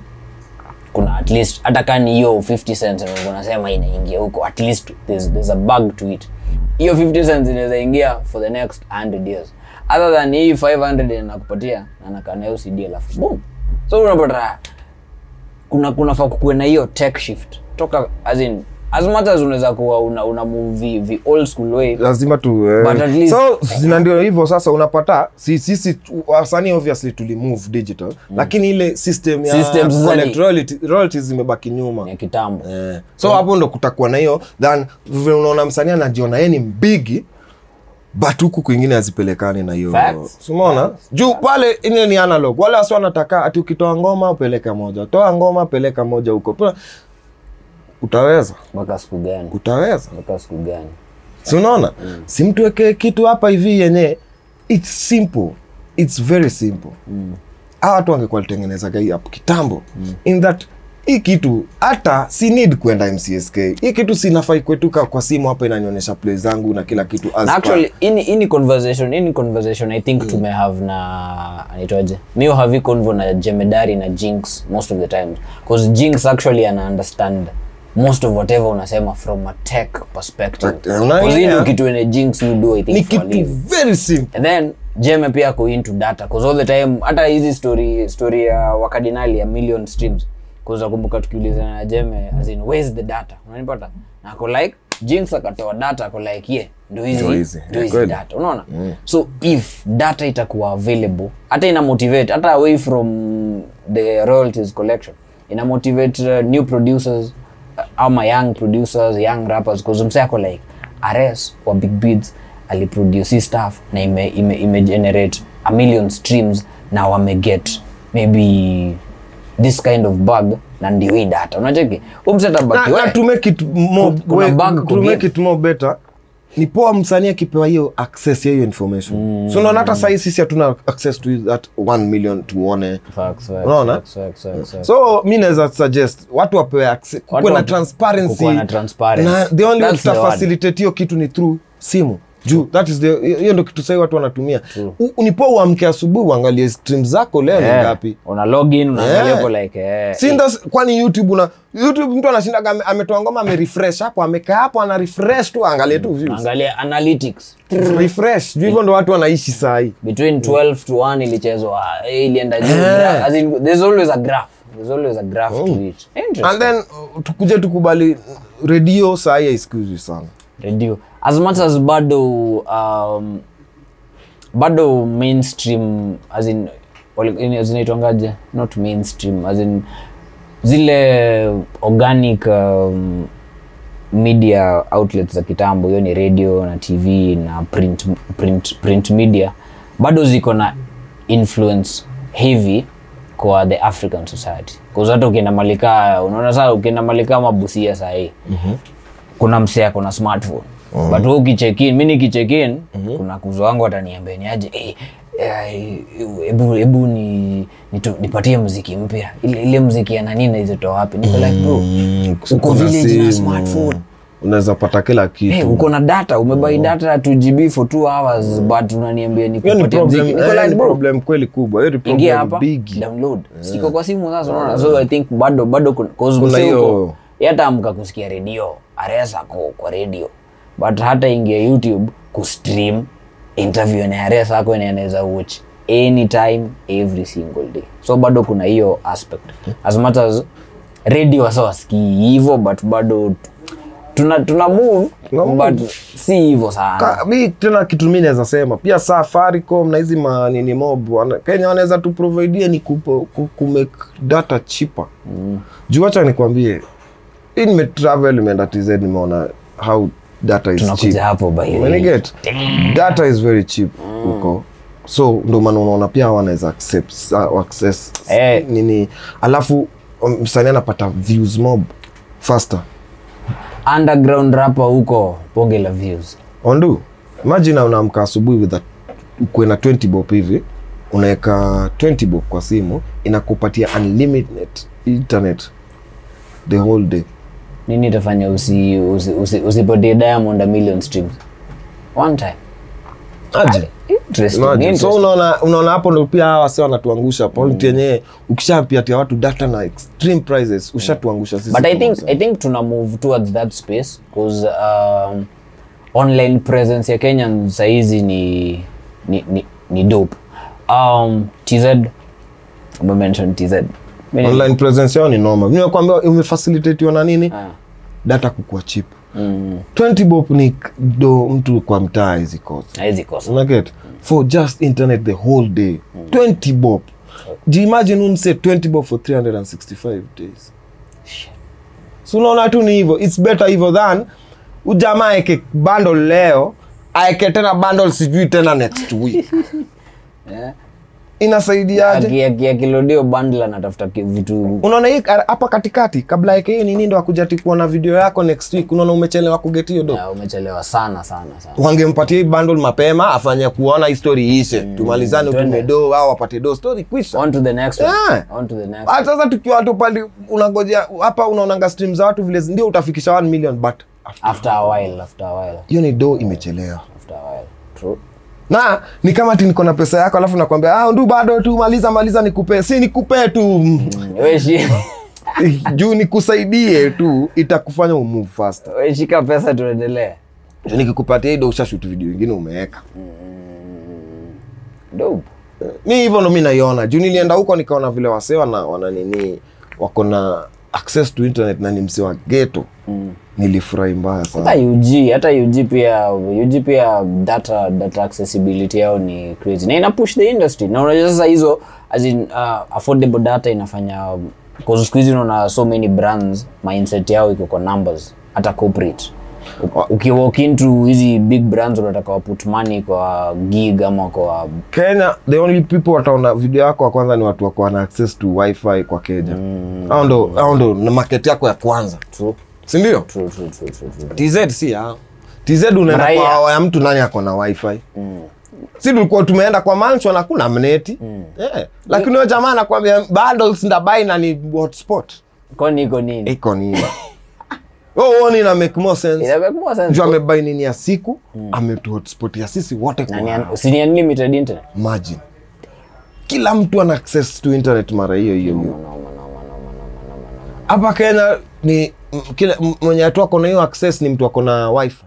kuna at least hata kaa ni hiyo 50 cents unasema inaingia huko at least there's, there's a bug to it. Hiyo 50 cents inaweza ingia for the next 100 years other than hii 500 nakupatia na nakaa nayo cd alafu boom. So unapata kuna kunafaa kukuwe na hiyo tech shift. Toka as in as much as unaweza kuwa una, una move vi, old school way lazima tu eh. But at least- so zina ndio hivyo sasa unapata sisi si, wasanii obviously tulimove digital lakini ile system ya royalty- royalties zimebaki nyuma. Ya kitambo. Eh, so hapo ndo kutakuwa na hiyo then vile unaona msanii anajiona yeye ni mbigi but huku kwingine hazipelekani na hiyo simona juu pale ile ni analog. Wale wasi wanataka ati ukitoa ngoma upeleka moja. Toa ngoma peleka moja huko. Utaweza. Mpaka siku gani? Utaweza. Mpaka siku gani? Si unaona? Si mtu wekee kitu hapa hivi yenye its simple. Its very simple. Mm. watu wangekuwa litengenezaga hii hapo kitambo. Mm. in that hii kitu hata si need kwenda mcsk hii kitu sinafai kwetuka kwa simu hapa inanionyesha play zangu na kila kitu na actually in, in conversation in conversation i think tumehave na anaitwaje? Mi have convo na jemedari na jinx most of the times because jinx actually ana understand most of whatever unasema from a tech perspective. But, eh, hii ndio kitu ene jinx you do i think ni kitu very simple. And then jeme pia ako into data cause all the time hata hizi story story ya wakadinali ya million streams cause nakumbuka tukiulizana na jeme as in where's the data? Unanipata? Na ako like jinx akatoa data ako like hizi hizi, yeah, hizi kweli. data. Unaona? So if data itakuwa available hata ina motivate hata away from the royalties collection ina motivate uh, new producers uh, ama young producers young rappers cause mse ako like rs wa big beats aliproduce staff stuff na ime, ime, ime generate a million streams na wameget maybe this kind of bug na ndio hii data unacheki umsetabaki na, na to make it more, Kuna bug to make it more better ni poa msanii akipewa hiyo access ya hiyo information. Mm. so unaona hata sahii sisi hatuna access to that 1 million tuone. Unaona? so mi naweza suggest watu wapewe kuwe na transparency. na the only way tutafacilitate hiyo kitu ni through simu juu that is the hiyo ndo kitu sahii watu wanatumia. Nipo uamke asubuhi uangalie stream zako leo ni ngapi? Una login unaangalia like sinda kwani youtube una youtube mtu anashindaga ametoa ngoma amerefresh hapo amekaa hapo ana refresh tu angalie tu views. Angalia analytics. Refresh juu hivyo ndo watu wanaishi saa hii. Between 12 to 1 ilichezwa eh, ilienda juu. Eh. as in, there's always a graph. There's always a graph to it and then uh, tukuje tukubali redio saa hii haisikuzi sana. Radio as much as bado um, bado mainstream as in zinaitwangaje? Not mainstream as in zile organic um, media outlets za kitambo hiyo ni radio na tv na print, print, print media bado ziko na influence heavy kwa the african society. Bcause hata ukienda malika unaona saa ukienda malika mabusia sahii mm-hmm. kuna msee ako na smartphone mm-hmm. but wewe ukichekin mi nikichekin mm-hmm. kuna kuzo wangu ataniambia ni aje? Hey, hebu hebu ni nipatie mziki mpya. Ile, ile mziki ya nani naizitoa wapi? Niko like bro uko village na smartphone. Unaweza pata kila kitu. Hey, uko na data umebai data ya 2gb for 2 hours but unaniambia ni nikupatie muziki. Niko eh, like, bro, problem kweli kubwa. Hiyo ni problem hapa big. download. Siko kwa simu sasa unaona? So i think bado bado 'cause hiyo- hata amka kusikia redio aresa kwa redio but hata ingia youtube kustream interview na aresa ako anaweza watch anytime every single day. So bado kuna hiyo aspect. As much as radio wasa wasikii hivyo but bado tuna tuna move no, but si hivyo sana. Ka- mi tena kitu mi naweza sema. Pia Safaricom na hizi manini mob wana- Kenya wanaweza tuprovidia ni kupo- ku- kumake data cheaper. Mm. juu wacha nikwambie hii nimetravel nimeenda TZ nimeona how data is tunakuja cheap hapo by the way. Umeniget? data is very cheap huko so ndo maana unaona pia wanaweza accept access Eh. nini alafu msani msanii anapata views mob faster underground rapper huko bonge la views ondu imagine unaamka asubuhi with na 20 bob hivi unaweka 20 bob kwa simu inakupatia unlimited internet the whole day nini itafanya usi, usi, usi, diamond a million streams? One time. Aje interesting, Imagine. so unaona unaona hapo ndo pia hawa wase wanatuangusha. Point yenyewe ukishapiatia watu data na extreme prices ushatuangusha sisi but i think i think tuna move towards that space because um, online presence ya Kenya sahizi ni ni, ni, ni dope. Um, tz umemention tz online presence yao ni noma nimekwambia umefacilitatiwa na nini? Ah. data kukua chip Mm, 20 bob ni do mtu kwa mtaa hizi kosa. Haizi kosa. Unaget for just internet the whole day. 20 bob. Do imagine umse 20 bob for 365 days. So unaona tu ni hivyo. Its better hivyo than ujamaa aeke bundle leo aeke tena bundle sijui tena next week. Yeah. Inasaidiaje? Aki- aki- akilodio bundle anatafuta vitu unaona hii hapa katikati kabla yake hiyo nini ndo akujati kuona video yako next week. Unaona umechelewa kugeti hiyo do umechelewa sana sana sana. Wangempatia hii bundle mapema afanye kuona hii story ishe tumalizane twende. utume do au wapate do story kwisha. On to the next one. Yeah. on to the next Ah, sasa tukiwa tu pale unangojea hapa unaonanga stream za watu vile ndio utafikisha 1 million but after a while after a while. hiyo ni do imechelewa. After a while. True na ni kama ti niko na pesa yako alafu nakwambia ah, ndu bado tu maliza maliza nikupee si nikupee tu. Juu nikusaidie tu itakufanya umove faster. We shika pesa tuendelee. Juu nikikupatia hii do ushashoot video ingine umeweka dope. Mi hivyo ndo mi naiona. Juu nilienda huko nikaona vile wasee wana, wana nini wako na access to internet na ni msee wa geto mm. Nilifurahi mbaya sana. Hata UG hata UG pia UG pia data data accessibility yao ni crazy. Na ina push the industry. Na unajua sasa hizo as in uh, affordable data inafanya because siku hizi unaona so many brands mindset yao iko kwa numbers. Hata corporate. U- ukiwalk into hizi big brands unataka waput money kwa gig ama kwa kenya the only people wataona video yako wa kwanza ni watu wako na access to wifi kwa kenya. Mm. au ndo au ndo na market yako ya kwanza. True sindio? True true true true, true. tz si ya tz unaenda kwa ya mtu nani ako na wifi? Mm. si tulikuwa tumeenda kwa mansion hakuna mneti mm. yeah. lakini huyo jamaa anakuambia bundles ndabai na ni hotspot. Iko nini? Iko nini oh, uoni ina make more sense. Ina make more sense. Juu amebai nini ya siku mm. ametuhotspotia sisi wote kwa si unlimited internet? Imagine. kila mtu ana access to internet mara hiyo hiyo hiyo. hapa kenya ni kila mwenye watu ako na hiyo access ni mtu ako na wifi